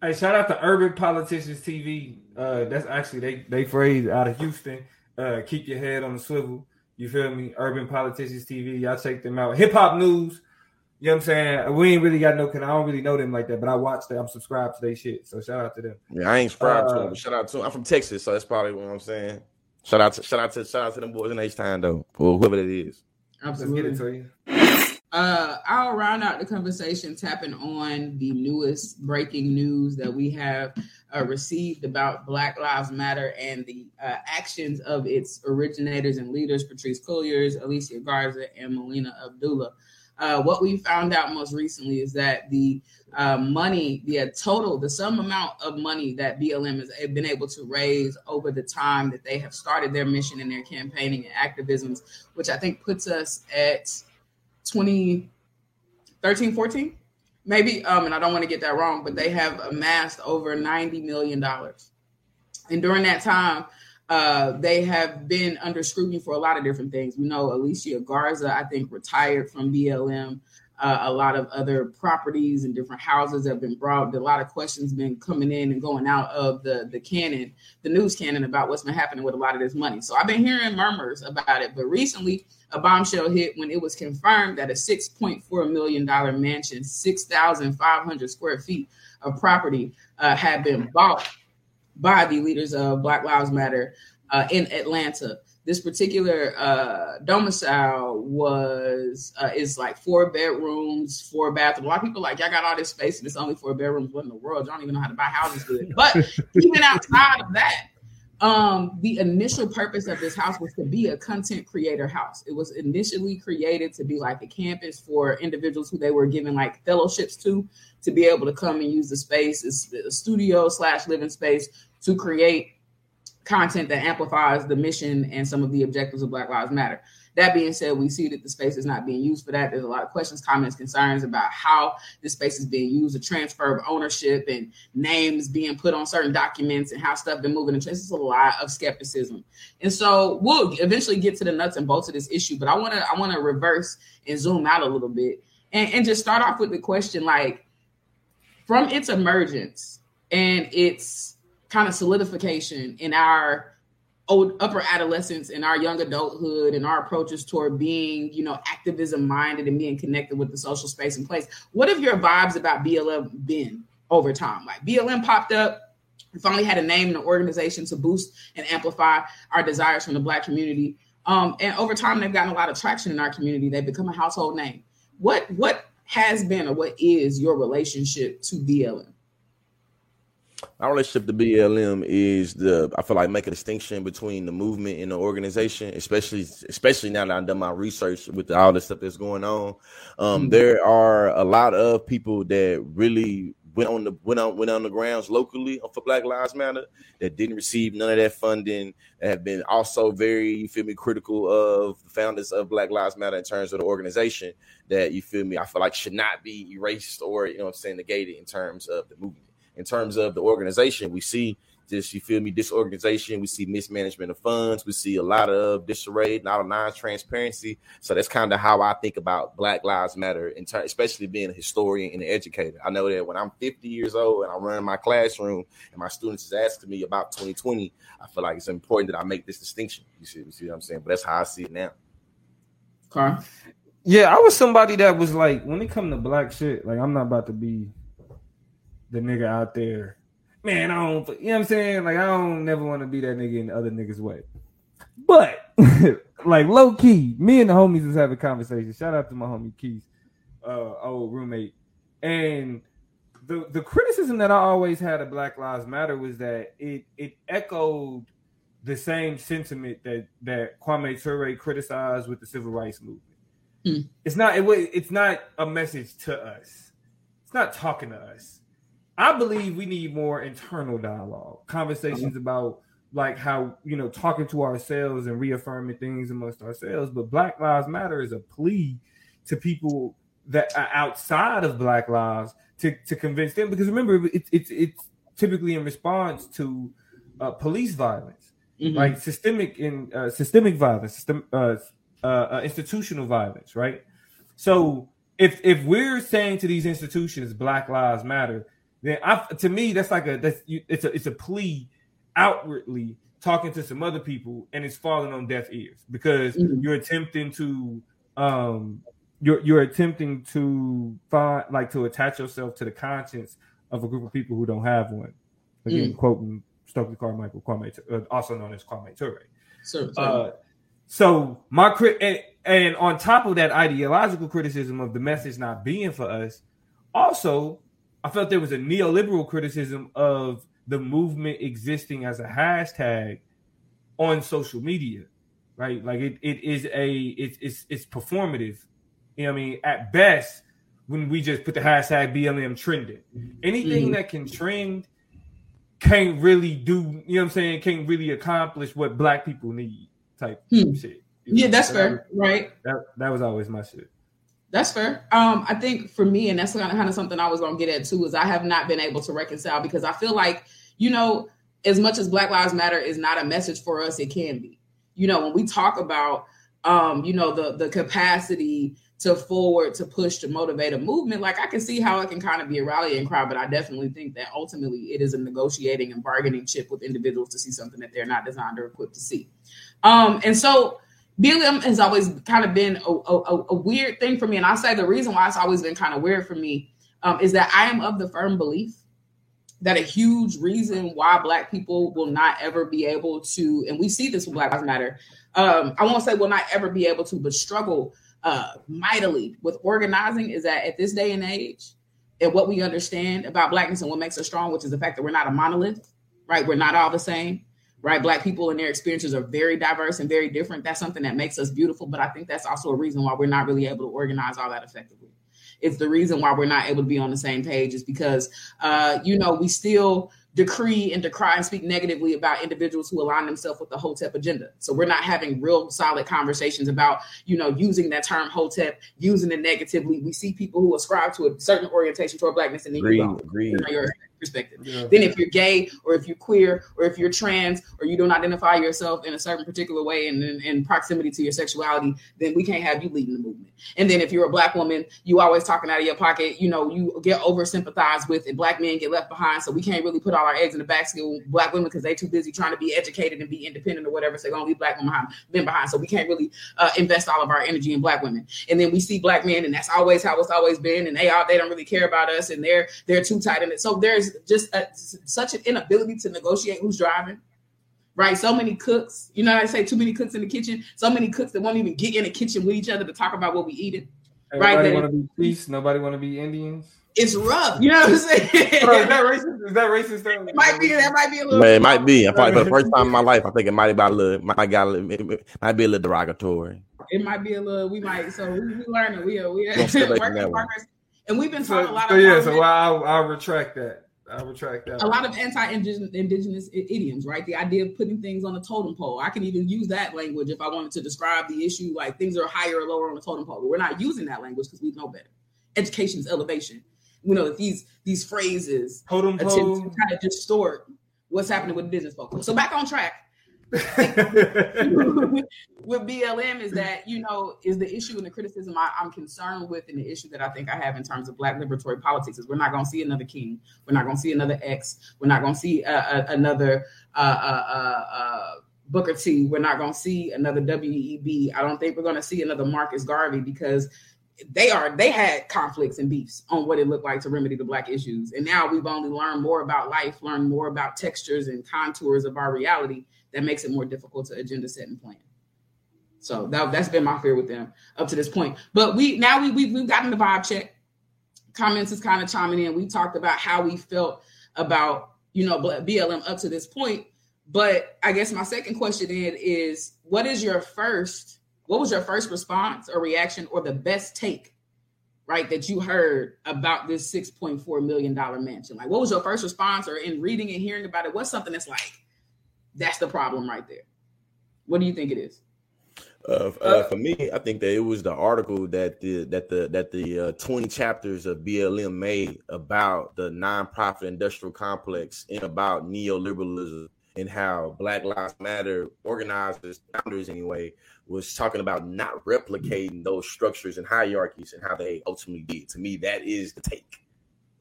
Hey, shout out to Urban Politicians TV. Uh, that's actually they they phrase out of Houston. Uh, keep your head on the swivel. You feel me? Urban Politicians TV. Y'all check them out. Hip hop news. You know what I'm saying? We ain't really got no. Cause I don't really know them like that, but I watch them. I'm subscribed to their shit. So shout out to them. Yeah, I ain't subscribed to Uh, them, but shout out to them. I'm from Texas, so that's probably what I'm saying. Shout out to shout out to shout out to them boys in H-Town though, or whoever it is. Let's get Absolutely. it to you. Uh, I'll round out the conversation tapping on the newest breaking news that we have uh, received about Black Lives Matter and the uh, actions of its originators and leaders, Patrisse Cullors, Alicia Garza, and Melina Abdullah. Uh, what we found out most recently is that the uh, money, the uh, total, the sum amount of money that BLM has been able to raise over the time that they have started their mission and their campaigning and activisms, which I think puts us at 2013, 14, maybe. Um, and I don't want to get that wrong, but they have amassed over 90 million dollars. And during that time, uh, they have been under scrutiny for a lot of different things. We know Alicia Garza, I think, retired from BLM. Uh, a lot of other properties and different houses have been brought. A lot of questions been coming in and going out of the the canon, the news canon about what's been happening with a lot of this money. So I've been hearing murmurs about it, but recently a bombshell hit when it was confirmed that a $6.4 million mansion, 6,500 square feet of property, uh, had been bought by the leaders of Black Lives Matter uh, in Atlanta. This particular uh, domicile was uh, is like four bedrooms, four bathrooms. A lot of people like, y'all got all this space and it's only four bedrooms. What in the world? Y'all don't even know how to buy houses good. [laughs] But even outside of that, um, the initial purpose of this house was to be a content creator house. It was initially created to be like a campus for individuals who they were giving like fellowships to, to be able to come and use the space as a studio slash living space to create content that amplifies the mission and some of the objectives of Black Lives Matter. That being said, we see that the space is not being used for that. There's a lot of questions, comments, concerns about how this space is being used, the transfer of ownership and names being put on certain documents and how stuff been moving. And this is a lot of skepticism. And so we'll eventually get to the nuts and bolts of this issue. But I want to I want to reverse and zoom out a little bit and, and just start off with the question like from its emergence and its kind of solidification in our old upper adolescence and our young adulthood and our approaches toward being, you know, activism minded and being connected with the social space and place. What have your vibes about BLM been over time? Like BLM popped up, we finally had a name and an organization to boost and amplify our desires from the black community. Um, and over time, they've gotten a lot of traction in our community. They've become a household name. What what has been or what is your relationship to BLM? My relationship to BLM is the I feel like make a distinction between the movement and the organization, especially especially now that I've done my research with all the stuff that's going on. Um, mm-hmm. There are a lot of people that really went on the went on went on the grounds locally for Black Lives Matter that didn't receive none of that funding. That have been also very you feel me critical of the founders of Black Lives Matter in terms of the organization that you feel me I feel like should not be erased or you know I'm saying negated in terms of the movement in terms of the organization. We see just you feel me disorganization. We see mismanagement of funds. We see a lot of disarray, not a non-transparency. So that's kind of how I think about Black Lives Matter, in ter- especially being a historian and an educator. I know that when I'm 50 years old and I'm running my classroom and my students is asking me about 2020, I feel like it's important that I make this distinction. You see, you see what I'm saying? But that's how I see it now. Carl. Yeah, I was somebody that was like, when it come to black shit, like I'm not about to be the nigga out there. Man, I don't, you know what I'm saying? Like, I don't never want to be that nigga in the other nigga's way. But, [laughs] like, low key, me and the homies was having a conversation. Shout out to my homie Keith, uh, old roommate. And the, the criticism that I always had of Black Lives Matter was that it, it echoed the same sentiment that, that Kwame Ture criticized with the civil rights movement. Mm. It's not it, it's not a message to us. It's not talking to us I believe we need more internal dialogue, conversations uh-huh. about like how you know talking to ourselves and reaffirming things amongst ourselves. But Black Lives Matter is a plea to people that are outside of Black Lives to to convince them because remember it's it's it's typically in response to uh, police violence, mm-hmm. like systemic in uh, systemic violence, system, uh, uh, uh, institutional violence, right? So if if we're saying to these institutions Black Lives Matter then I, to me that's like a that's it's a it's a plea outwardly talking to some other people and it's falling on deaf ears because mm-hmm. you're attempting to um you're you're attempting to find like to attach yourself to the conscience of a group of people who don't have one. Again, mm. quoting Stokely Carmichael, Kwame, uh, also known as Kwame Ture. So, uh, so my crit and, and on top of that ideological criticism of the message not being for us, also I felt there was a neoliberal criticism of the movement existing as a hashtag on social media, right? Like it, it is a it's it's it's performative. You know what I mean? At best, when we just put the hashtag BLM trending, anything mm-hmm. that can trend can't really do, you know what I'm saying, can't really accomplish what black people need type hmm. shit. You know? Yeah, that's fair, right? That that was always my shit. That's fair. Um, I think for me, and that's kind of, kind of something I was going to get at too, is I have not been able to reconcile because I feel like, you know, as much as Black Lives Matter is not a message for us, it can be. You know, when we talk about, um, you know, the the capacity to forward, to push, to motivate a movement, like I can see how it can kind of be a rallying cry, but I definitely think that ultimately it is a negotiating and bargaining chip with individuals to see something that they're not designed or equipped to see. Um, and so BLM has always kind of been a, a, a, weird thing for me. And I say the reason why it's always been kind of weird for me um, is that I am of the firm belief that a huge reason why Black people will not ever be able to, and we see this with Black Lives Matter, um, I won't say will not ever be able to, but struggle uh, mightily with organizing is that at this day and age, and what we understand about Blackness and what makes us strong, which is the fact that we're not a monolith, right? We're not all the same right? Black people and their experiences are very diverse and very different. That's something that makes us beautiful, but I think that's also a reason why we're not really able to organize all that effectively. It's the reason why we're not able to be on the same page is because, uh, you know, we still decree and decry and speak negatively about individuals who align themselves with the hotep agenda so we're not having real solid conversations about you know using that term hotep using it negatively we see people who ascribe to a certain orientation toward blackness and then agree, you agree perspective. Yeah. Then if you're gay or if you're queer or if you're trans or you don't identify yourself in a certain particular way and in, in, proximity to your sexuality, then we can't have you leading the movement. And then if you're a black woman, you always talking out of your pocket, you know, you get over sympathized with and black men get left behind. So we can't really put all our eggs in the basket with black women because they too busy trying to be educated and be independent or whatever. So they're gonna leave black women behind, men behind. So we can't really uh, invest all of our energy in black women. And then we see black men, and that's always how it's always been. And they all they don't really care about us, and they're they're too tight in it. So there's just a, uh, such an inability to negotiate who's driving. Right, so many cooks. You know, I say too many cooks in the kitchen. So many cooks that won't even get in the kitchen with each other to talk about what we eating. Everybody right, want to be priests. Nobody want to be Indians. it's rough. You [laughs] know what I'm saying? Bro, is that racist? Is that racist? Though? It might be. That might be a little. Man, it might be. I probably for the first time in my life, I think it might be a little, might got a little, it might be a little derogatory. It might be a little. We might. So we, we learning. We are. We are Don't [laughs] step back work in in that one. progress. And we've been So, taught a lot so of. yeah, so I'll, I'll retract that. I'll retract that. a lot of anti-indigenous idioms, right? The idea of putting things on a totem pole. I can even use that language if I wanted to describe the issue, like things are higher or lower on the totem pole. But we're not using that language because we know better. Education's elevation. We know that these these phrases Totem attempt to pole. kind of distort what's happening with business folks. So back on track. [laughs] with BLM is that you know is the issue and the criticism I, I'm concerned with, and the issue that I think I have in terms of Black liberatory politics is we're not going to see another King, we're not going to see another X, we're not going to see uh, uh, another uh, uh, uh, uh, Booker T, we're not going to see another WEB. I don't think we're going to see another Marcus Garvey because they are they had conflicts and beefs on what it looked like to remedy the black issues. And now we've only learned more about life learned more about textures and contours of our reality that makes it more difficult to agenda set and plan. So that, that's been my fear with them up to this point. But we now we, we, we've gotten the vibe check. Comments is kind of chiming in. We talked about how we felt about you know blm up to this point. But i guess my second question then is what is your first what was your first response or reaction or the best take right that you heard about this 6.4 million dollar mansion? Like what was your first response or in reading and hearing about it? What's something that's like that's the problem right there what do you think it is Uh, uh, for me, I think that it was the article that the that the that the uh, twenty chapters of BLM made about the nonprofit industrial complex and about neoliberalism and how Black Lives Matter organizers, founders anyway, was talking about not replicating those structures and hierarchies and how they ultimately did. To me, that is the take.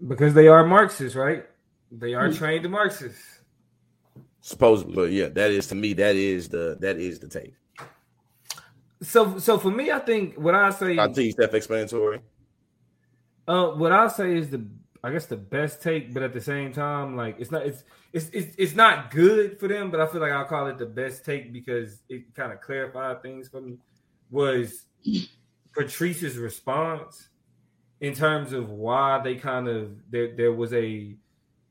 because they are Marxists, right? They are Hmm. trained Marxists. Supposedly, but yeah, that is to me that is the that is the take. So, so for me, I think what I say, I think it's self-explanatory. uh, what I say is the, I guess the best take, but at the same time, like it's not, it's, it's, it's, it's not good for them, but I feel like I'll call it the best take because it kind of clarified things for me. Was Patrisse's response in terms of why they kind of there, there was a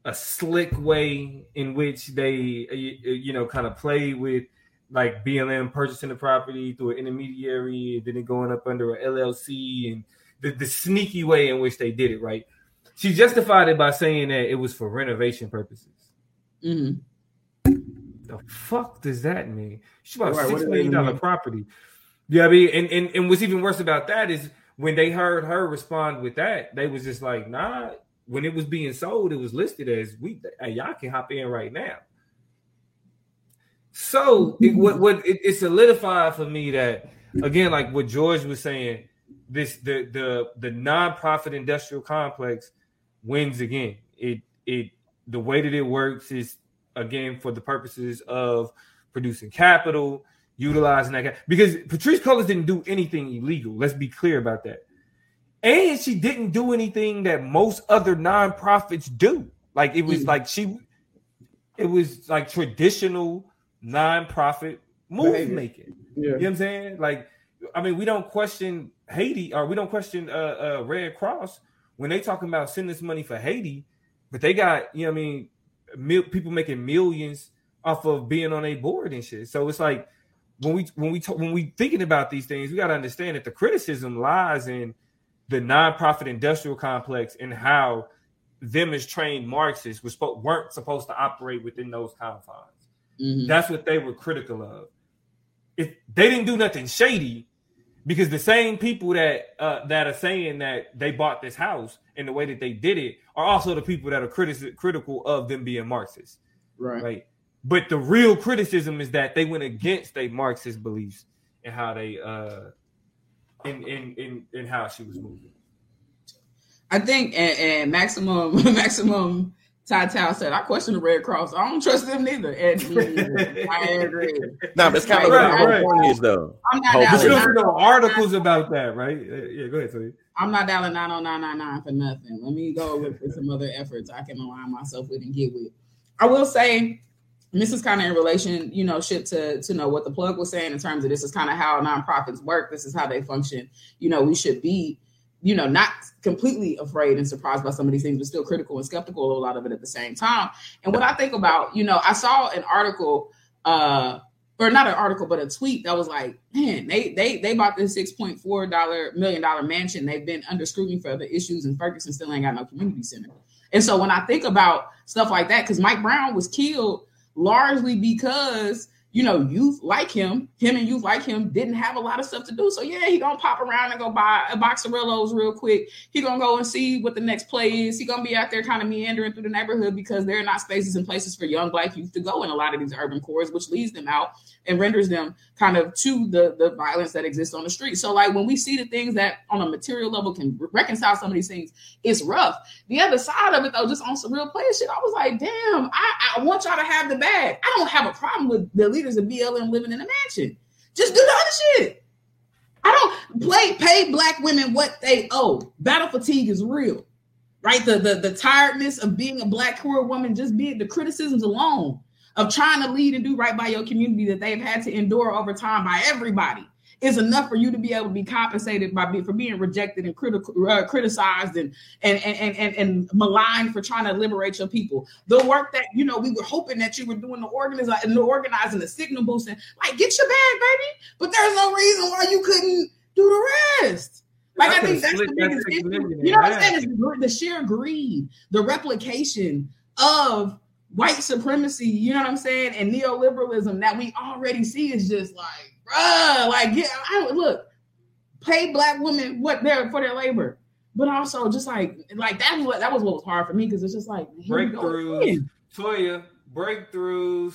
a slick way in which they uh, you, you know kind of play with like BLM purchasing the property through an intermediary and then it going up under a LLC and the, the sneaky way in which they did it right? She justified it by saying that it was for renovation purposes. Mm-hmm. the fuck does that mean? She bought Right, six million dollar property. Yeah I mean and, and and what's even worse about that is when they heard her respond with that they was just like nah when it was being sold it was listed as we hey, y'all can hop in right now. So it, what [laughs] what it, it solidified for me that again like what george was saying this the the the nonprofit industrial complex wins again. It it the way that it works is again for the purposes of producing capital utilizing that because Patrisse Cullors didn't do anything illegal. Let's be clear about that and she didn't do anything that most other nonprofits do like it was Mm. like she it was like traditional nonprofit move making yeah you know what I'm saying? Like, I mean, we don't question Haiti or we don't question uh, uh Red Cross when they talking about sending this money for Haiti, but they got you know what I mean, mil- people making millions off of being on a board and shit. So it's like when we when we talk, when we thinking about these things, we got to understand that the criticism lies in the nonprofit industrial complex and how them as trained Marxists was weren't supposed to operate within those confines. Mhm. That's what they were critical of. If they didn't do nothing shady, because the same people that uh, that are saying that they bought this house and the way that they did it are also the people that are criti- critical of them being Marxists, right right? But the real criticism is that they went against their Marxist beliefs and how they uh in in in, in how she was moving. I think and, and maximum [laughs] maximum Tata said I question the Red Cross. I don't trust them neither. [laughs] And [laughs] I agree. No, that's kind of Right, the right. point is, though. I'm not Hope You down. should so. also articles about that, right? Yeah, go ahead, Tony. I'm not dialing 90999 for nothing. Let me go with with some other efforts I can align myself with and get with. I will say, and this is kind of in relation, you know, shit to to know what the plug was saying in terms of this is kind of how nonprofits work. This is how they function. You know, we should be you know, not completely afraid and surprised by some of these things, but still critical and skeptical of a lot of it at the same time. And what I think about, you know, I saw an article, uh, or not an article, but a tweet that was like, man, they they they bought this six point four dollar million dollar mansion. They've been under scrutiny for other issues, and Ferguson still ain't got no community center. And so when I think about stuff like that, because Mike Brown was killed largely because you know, youth like him, him and youth like him didn't have a lot of stuff to do. So yeah, he gonna pop around and go buy a box of Rillos real quick. He gonna go and see what the next play is. He gonna be out there kind of meandering through the neighborhood because there are not spaces and places for young black youth to go in a lot of these urban cores, which leads them out and renders them kind of to the the violence that exists on the street. So like when we see the things that on a material level can reconcile some of these things, it's rough. The other side of it though, just on some real player shit, I was like, damn, I, I want y'all to have the bag. I don't have a problem with the leaders of BLM living in a mansion. Just do the other shit. I don't play pay black women what they owe. Battle fatigue is real, right? The the the tiredness of being a black queer woman, just being the criticisms alone of trying to lead and do right by your community that they've had to endure over time by everybody is enough for you to be able to be compensated by be, for being rejected and critical, uh, criticized and and, and and and maligned for trying to liberate your people. The work that you know we were hoping that you were doing the organizing, the organizing, the signal boosting, like get your bag, baby. But there's no reason why you couldn't do the rest. Like I, I think that's the biggest issue. You know what I'm saying? Is the sheer greed, the replication of white supremacy, you know what I'm saying, and neoliberalism that we already see is just like, bruh, like yeah, I look, pay black women what they're for their labor, but also just like like that was what that was what was hard for me because it's just like breakthroughs, Toya, breakthroughs.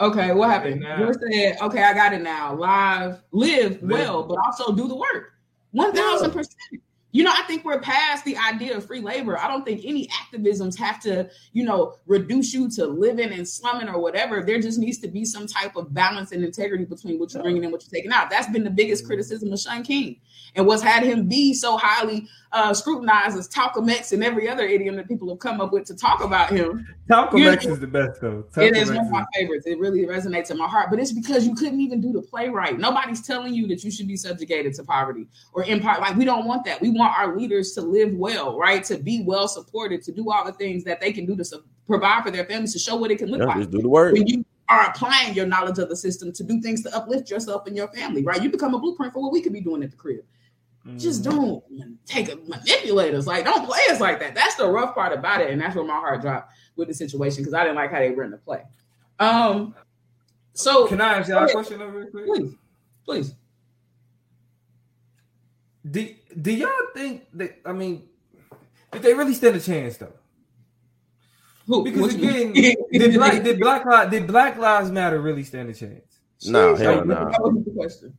Okay, what happened? You said, okay, I got it now. Live, live, live. well, but also do the work. One thousand percent you know, I think we're past the idea of free labor. I don't think any activisms have to, you know, reduce you to living and slumming or whatever. There just needs to be some type of balance and integrity between what you're bringing in, and what you're taking out. That's been the biggest mm-hmm. criticism of Shaun King and what's had him be so highly uh, scrutinized as Talcum X and every other idiom that people have come up with to talk about him. Talcum X is the best though. Talcum it is one of my favorites. It really resonates in my heart. But it's because you couldn't even do the play right. Nobody's telling you that you should be subjugated to poverty or empire. Like we don't want that. We want our leaders to live well, right? To be well supported, to do all the things that they can do to su- provide for their families, to show what it can look yeah, like. Just do the work. When you are applying your knowledge of the system to do things to uplift yourself and your family, right? You become a blueprint for what we could be doing at the crib. Just mm-hmm. don't take a manipulate us. Like, don't play us like that. That's the rough part about it. And that's where my heart dropped with the situation because I didn't like how they were in the play. Um, so can I ask you a question real quick? Please, please. Do, do y'all think that I mean did they really stand a chance though? Who? Because again, did black did black lives did Black Lives Matter really stand a chance? No, hell no. That was the question.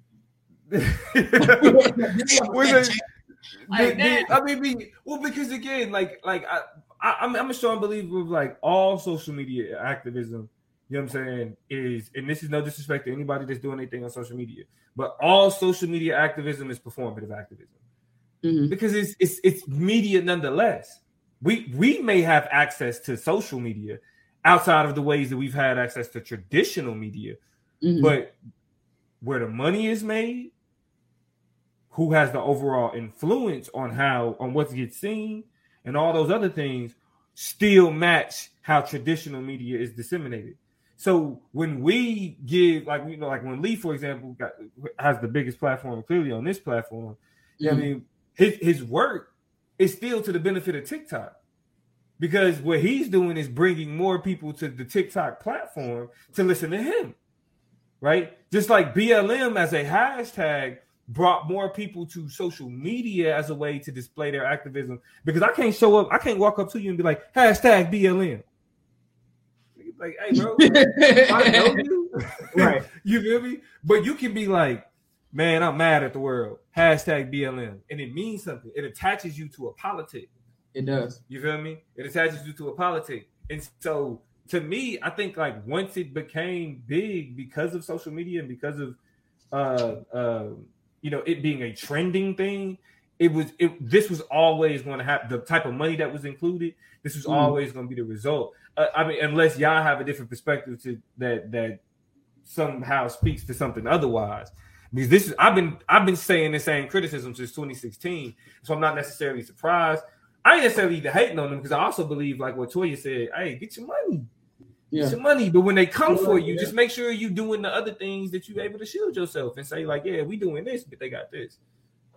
I mean, well, because again, like, like I, I, I'm, I'm a strong believer of like all social media activism. You know what I'm saying? Is and this is no disrespect to anybody that's doing anything on social media, but all social media activism is performative activism mm-hmm. because it's it's it's media nonetheless. We we may have access to social media outside of the ways that we've had access to traditional media, mm-hmm. but where the money is made, who has the overall influence on how on what gets seen and all those other things still match how traditional media is disseminated. So when we give, like you know, like when Lee, for example, got, has the biggest platform clearly on this platform, mm-hmm. I mean, his his work is still to the benefit of TikTok because what he's doing is bringing more people to the TikTok platform to listen to him, right? Just like BLM as a hashtag brought more people to social media as a way to display their activism because I can't show up, I can't walk up to you and be like, hashtag BLM. Like, hey, bro, I know [laughs] you. right. you feel me? But you can be like, man, I'm mad at the world. Hashtag BLM. And it means something. It attaches you to a politic. It does. You feel me? It attaches you to a politic. And so to me, I think like once it became big because of social media and because of uh uh you know it being a trending thing it was it this was always going to have the type of money that was included this was mm. always going to be the result uh, i mean unless y'all have a different perspective to that that somehow speaks to something otherwise Because this is I've been I've been saying the same criticism since 2016, so I'm not necessarily surprised. I ain't necessarily even hating on them because I also believe, like what Toya said, hey, get your money. Yeah. Get your money. But when they come for you, Yeah. just make sure you're doing the other things that you're able to shield yourself and say, like, yeah, we doing this, but they got this.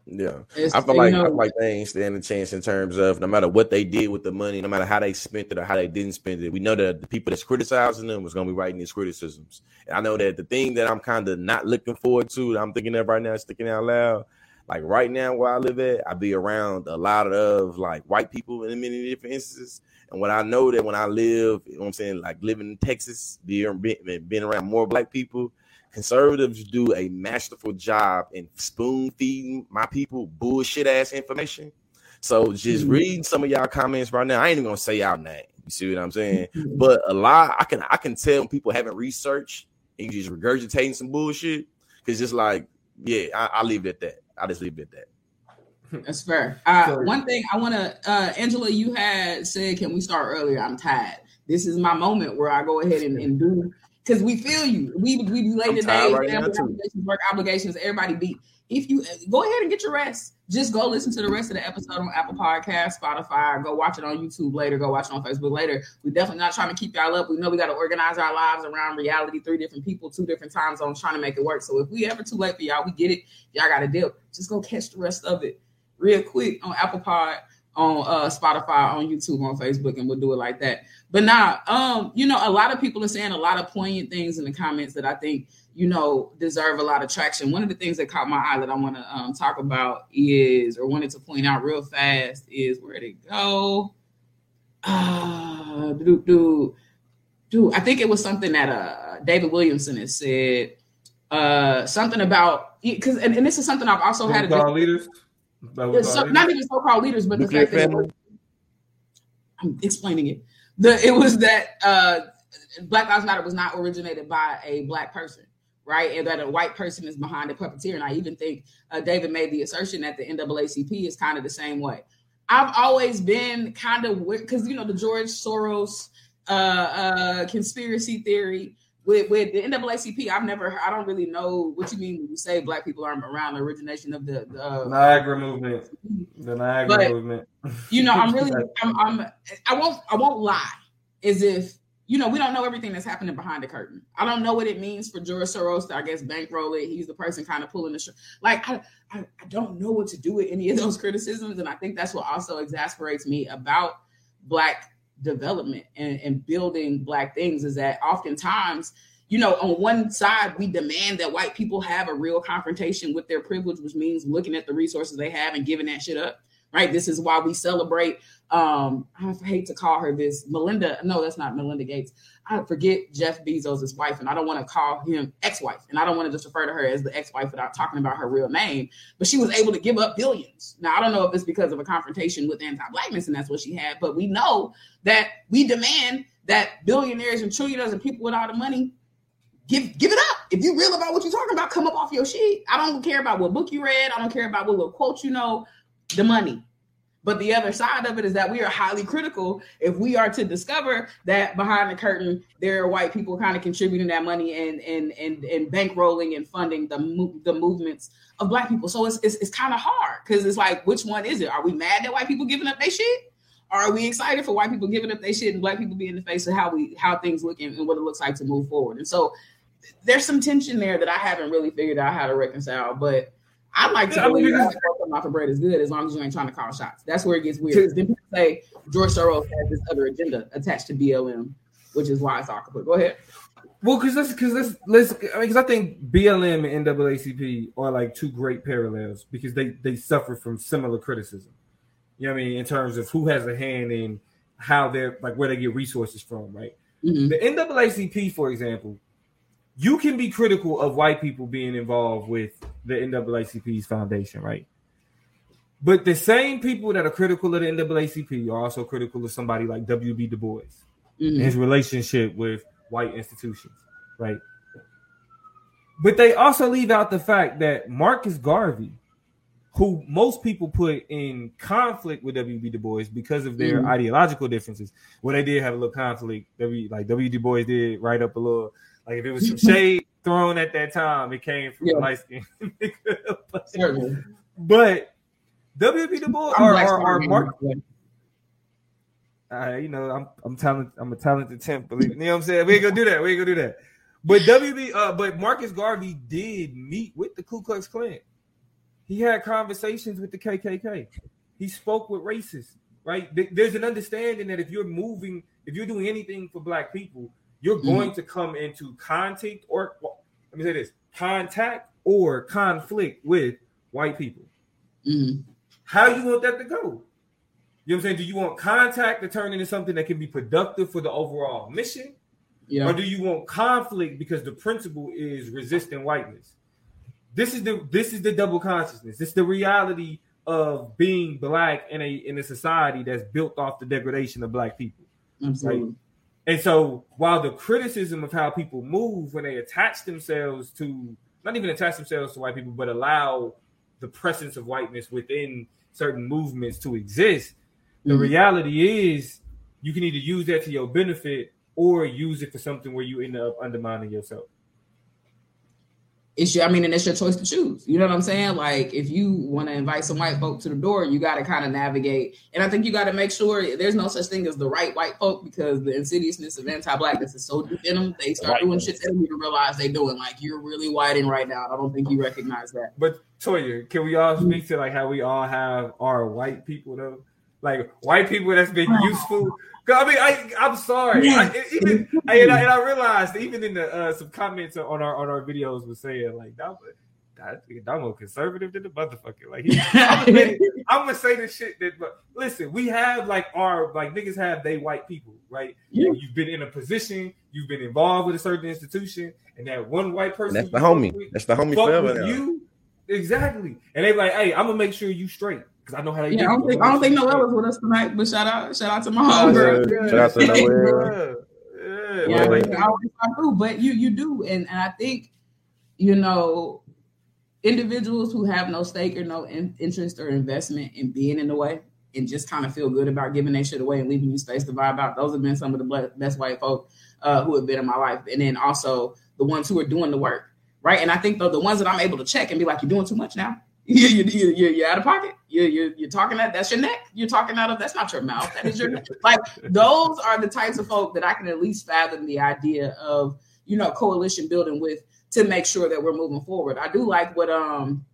Yeah. It's- I feel like know, I feel like they ain't stand a chance in terms of no matter what they did with the money, no matter how they spent it or how they didn't spend it. We know that the people that's criticizing them was gonna be writing these criticisms. And I know that the thing that I'm kind of not looking forward to, that I'm thinking of right now, sticking out loud, like right now where I live at, I be around a lot of like white people in many different instances. And what I know that when I live, you know what I'm saying, like living in Texas, being, around more black people, conservatives do a masterful job in spoon feeding my people bullshit ass information. So just Mhm. reading some of y'all comments right now, I ain't even gonna say y'all name. You see what I'm saying? Mhm. But a lot, I can I can tell when people haven't researched and you just regurgitating some bullshit. Cause just like, yeah, I, I leave it at that. I just leave it at that. That's fair. Uh, one thing I want to, uh, Angela, you had said, "Can we start earlier?" I'm tired. This is my moment where I go ahead and, and do because we feel you. We we be late today. right obligations, work obligations. Everybody beat. If you go ahead and get your rest, just go listen to the rest of the episode on Apple Podcast, Spotify. Go watch it on YouTube later. Go watch it on Facebook later. We're definitely not trying to keep y'all up. We know we got to organize our lives around reality. Three different people, two different time zones, trying to make it work. So if we ever too late for y'all, we get it. Y'all got to dip. Just go catch the rest of it real quick on Apple Pod, on uh, Spotify, on YouTube, on Facebook, and we'll do it like that. But now, um, you know, a lot of people are saying a lot of poignant things in the comments that I think you know deserve a lot of traction. One of the things that caught my eye that I want to um, talk about is, or wanted to point out real fast, is where it go. Uh, do do do. I think it was something that uh David Williamson has said. Uh, something about because and, and this is something I've also had a leaders. That yeah, was so, not even so-called leaders, but the Nuclear fact that? I'm explaining it. The it was that uh, Black Lives Matter was not originated by a black person, right? And that a white person is behind the puppeteer. And I even think uh, David made the assertion that the NAACP is kind of the same way. I've always been kind of because you know the George Soros uh, uh, conspiracy theory with with the NAACP. I've never, I don't really know what you mean when you say black people aren't around the origination of the. the uh, Niagara movement. The Niagara But- movement. you know, I'm really, [laughs] I'm, I'm, I won't, I won't lie. As if you know, we don't know everything that's happening behind the curtain. I don't know what it means for George Soros to, I guess, bankroll it. He's the person kind of pulling the show. Like, I, I, I don't know what to do with any of those [laughs] criticisms, and I think that's what also exasperates me about black development and, and building black things is that oftentimes you know, on one side, we demand that white people have a real confrontation with their privilege, which means looking at the resources they have and giving that shit up. Right. This is why we celebrate. Um, I hate to call her this Melinda. No, that's not Melinda Gates. I forget Jeff Bezos' wife, and I don't want to call him ex-wife, and I don't want to just refer to her as the ex-wife without talking about her real name. But she was able to give up billions. Now I don't know if it's because of a confrontation with anti-blackness, and that's what she had. But we know that we demand that billionaires and trillionaires and people with all the money give give it up. If you're real about what you're talking about, come up off your shit. I don't care about what book you read. I don't care about what little quote you know. The money. But the other side of it is that we are highly critical if we are to discover that behind the curtain there are white people kind of contributing that money and and and and bankrolling and funding the the movements of black people. So it's it's, it's kind of hard because it's like which one is it? Are we mad that white people giving up their shit? Or are we excited for white people giving up their shit and black people being in the face of how we how things look and, and what it looks like to move forward? And so there's some tension there that I haven't really figured out how to reconcile, but I like to Yeah, I mean, believe that of bread is good as long as you ain't trying to call shots. That's where it gets weird. Then people say George Soros has this other agenda attached to BLM, which is why it's kaput. Go ahead. Well, because let's because let's let's I mean, because I think BLM and NAACP are like two great parallels because they they suffer from similar criticism. You know what I mean in terms of who has a hand in how they're like where they get resources from, right? Mhm. The NAACP, for example, you can be critical of white people being involved with the NAACP's foundation, right? But the same people that are critical of the NAACP are also critical of somebody like W.B. Du Bois Mhm. and his relationship with white institutions, right? But they also leave out the fact that Marcus Garvey, who most people put in conflict with W.B. Du Bois because of their Mhm. ideological differences, well, they did have a little conflict. W like W. Du Bois did write up a little, like if it was some shade, thrown at that time, it came from Yeah. light skin. but, [laughs] Certainly. but WB Du Bois I'm or, Black or, or Mark, Man. uh, you know, I'm I'm talented. I'm a talented tenth. Believe me. You know what I'm saying? We ain't gonna do that. We ain't gonna do that. But WB, uh, but Marcus Garvey did meet with the Ku Klux Klan. He had conversations with the KKK. He spoke with racists. Right? There's an understanding that if you're moving, if you're doing anything for Black people, you're going to come into contact or let me say this: contact or conflict with white people. Mhm. How you want that to go? You know what I'm saying? Do you want contact to turn into something that can be productive for the overall mission? Yeah. Or do you want conflict because the principle is resisting whiteness? This is the this is the double consciousness. It's the reality of being black in a in a society that's built off the degradation of black people. Absolutely. And so while the criticism of how people move when they attach themselves to not even attach themselves to white people, but allow the presence of whiteness within certain movements to exist, the Mhm. reality is you can either use that to your benefit or use it for something where you end up undermining yourself. It's your, I mean, and it's your choice to choose. You know what I'm saying? Like, if you want to invite some white folk to the door, you got to kind of navigate. And I think you got to make sure there's no such thing as the right white folk because the insidiousness of anti-blackness is so deep in them. They start Right. doing shit they don't even realize they doing. Like, you're really whiting right now. I don't think you recognize that. But Toya, can we all speak to like how we all have our white people though? Like white people that's been useful. I mean, I I'm sorry. I, even I, and, I, and I realized even in the uh, some comments on our on our videos was saying like that that I'm more conservative than the motherfucker. Like he, [laughs] I'm, gonna say, I'm gonna say the shit that. But listen, we have like our like niggas have they white people, right? Yeah. You've been in a position, you've been involved with a certain institution, and that one white person. That's the homie. with- That's the homie forever. you. Exactly. And they like, hey, I'm gonna make sure you straight because I know how they Yeah, do. I don't think I don't think Noella's with us tonight, but shout out shout out to my homegirl. Yeah, shout out to Noelle. [laughs] Yeah, Yeah, like, I always come through, but you you do, and and I think you know individuals who have no stake or no in, interest or investment in being in the way and just kind of feel good about giving that shit away and leaving you space to vibe out. Those have been some of the ble- best white folk uh, who have been in my life, and then also the ones who are doing the work, right? And I think though the ones that I'm able to check and be like, you're doing too much now. You, you, you, you, you're out of pocket. You, you, you're talking that that's your neck. You're talking out of that's not your mouth. That is your neck. [laughs] Like those are the types of folk that I can at least fathom the idea of, you know, coalition building with to make sure that we're moving forward. I do like what um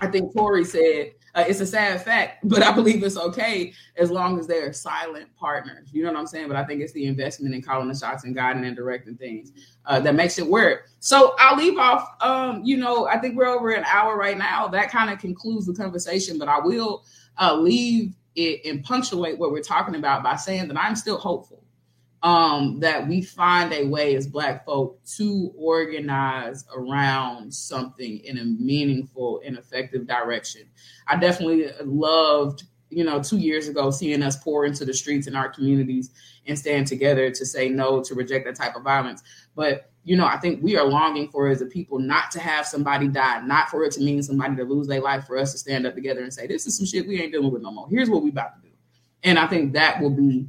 I think Tori said. Uh, it's a sad fact, [laughs] but I believe it's okay as long as they're silent partners. You know what I'm saying? But I think it's the investment in calling the shots and guiding and directing things uh, that makes it work. So I'll leave off. Um, you know, I think we're over an hour right now. That kind of concludes the conversation, but I will uh, leave it and punctuate what we're talking about by saying that I'm still hopeful um, that we find a way as Black folk to organize around something in a meaningful and effective direction. I definitely loved, you know, two years ago, seeing us pour into the streets in our communities and stand together to say no to reject that type of violence. But you know, I think we are longing for as a people not to have somebody die, not for it to mean somebody to lose their life, for us to stand up together and say, "This is some shit we ain't dealing with no more. Here's what we about to do." And I think that will be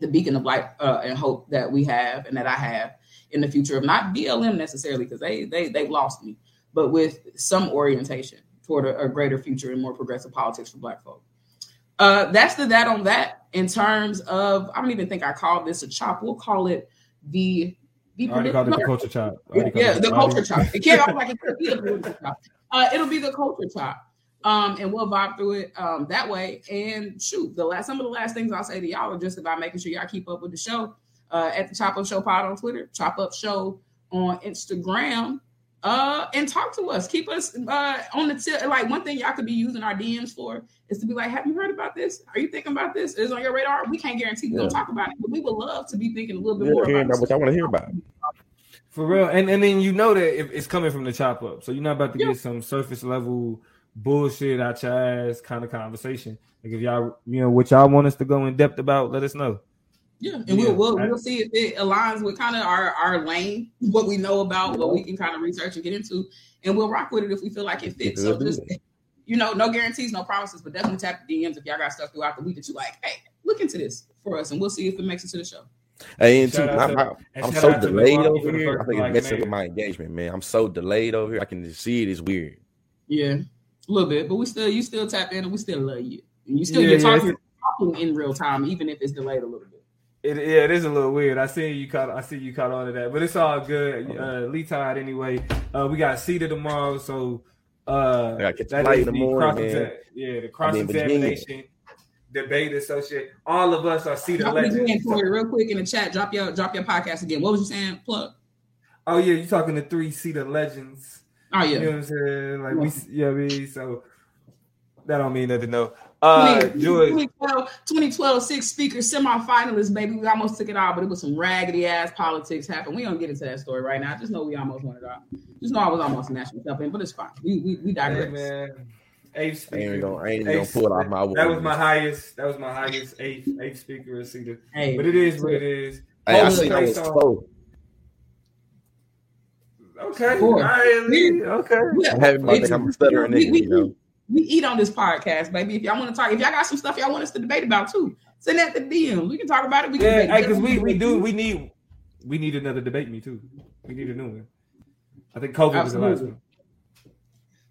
the beacon of light uh, and hope that we have and that I have in the future of not BLM necessarily because they they they've lost me, but with some orientation toward a, a greater future and more progressive politics for Black folk. Uh, that's the that on that. In terms of, I don't even think I called this a chop. We'll call it the the I already called it the culture chop. Yeah, the culture chop. It can't like it could be a culture chop. Uh, it'll be the culture chop. Um, and we'll vibe through it um, that way. And shoot, the last some of the last things I'll say to y'all are just about making sure y'all keep up with the show uh, at the Chop Up Show Pod on Twitter, Chop Up Show on Instagram, uh, and talk to us. Keep us uh, on the tip. Like one thing y'all could be using our DMs for is to be like, "Have you heard about this? Are you thinking about this? Is it on your radar?" We can't guarantee we're gonna Yeah. talk about it, but we would love to be thinking a little bit Yeah, more about about what I want to hear about. For real, and and then you know that if it's coming from the chop up, so you're not about to Yeah. get some surface level bullshit out your ass kind of conversation. Like if y'all, you know, what y'all want us to go in depth about, let us know. Yeah, and Yeah, we'll we'll, I- we'll see if it aligns with kind of our our lane, what we know about, what we can kind of research and get into, and we'll rock with it if we feel like it fits. So We'll just you know, no guarantees, no promises, but definitely tap the DMs if y'all got stuff throughout the week that you like. Hey, look into this for us, and we'll see if it makes it to the show. Hey, and too, Shout out I'm, to- I'm- I'm so delayed over here. I think black it's messing with my engagement, man. I'm so delayed over here. I can just see it. It's weird. Yeah, a little bit, but we still you still tap in and we still love you. And you still Yeah, you're yeah, talking, talking in real time, even if it's delayed a little bit. It, yeah, it is a little weird. I see you caught. I see you caught on to that, but it's all good. Uh, Lee tied anyway. Uh, we got CEDA tomorrow, so uh, I gotta catch a that flight in the the morning, cross man. yeah the I'm cross in examination debate associate. All of us are CEDA Drop it again, legends. Corey, real quick in the chat. Drop your drop your podcast again. What was you saying? Plug. Oh yeah, you talking to three CEDA legends. Oh yeah. You know what I'm saying? Like we, yeah, I mean, so that don't mean nothing. No, uh, 20- George. 2012, 2012 six speaker semifinalists, baby. We almost took it out, but it was some raggedy ass politics happened. We don't get into that story right now. Just know we almost won it out. Just know I was almost national champion, but it's fine. We we, we Hey, digress. man, eighth I ain't speaker. even gonna, I ain't even gonna pull it off my. That was my highest. That was my highest eighth eighth speaker of CEDA. Hey, But it is what it is. Hey, I Hold seen the I was close. Okay. All right, Lee. Okay. Yeah. I have my I'm stuttering we, we, you know. we eat on this podcast, baby. If y'all want to talk, if y'all got some stuff y'all want us to debate about too, send that to DM. We can talk about it. We can Yeah, because we, we do we need we need another debate me too. We need a new one. I think COVID was the last one.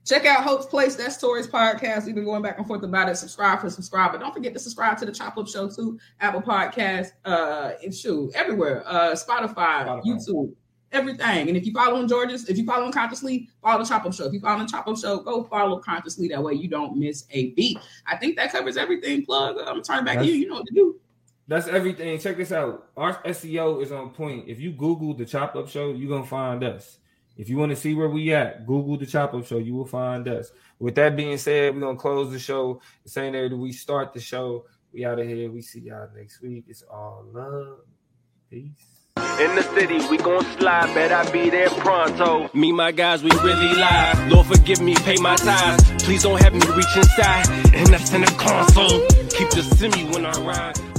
Check out Hope's Place. That's Tori's podcast. We've been going back and forth about it. Subscribe for subscribe, but don't forget to subscribe to the Chop Up Show too. Apple Podcast, uh, and shoot everywhere. Uh, Spotify, Spotify. YouTube, everything. And if you follow following George's, if you follow following Conscious Lee, follow the Chop Up Show. If you follow the Chop Up Show, go follow Conscious Lee. That way you don't miss a beat. I think that covers everything. Plug. I'm gonna turn it back to you. You know what to do. That's everything. Check this out. Our SEO is on point. If you Google the Chop Up Show, you're gonna find us. If you want to see where we at, Google the Chop Up Show. You will find us. With that being said, we're gonna close the show. The same day that we start the show. We out of here. We see y'all next week. It's all love. Peace. In the city, we gon' slide, bet I be there pronto. Me, my guys, we really live. Lord, forgive me, pay my tithes. Please don't have me reach inside, and that's in the console. Keep the semi when I ride.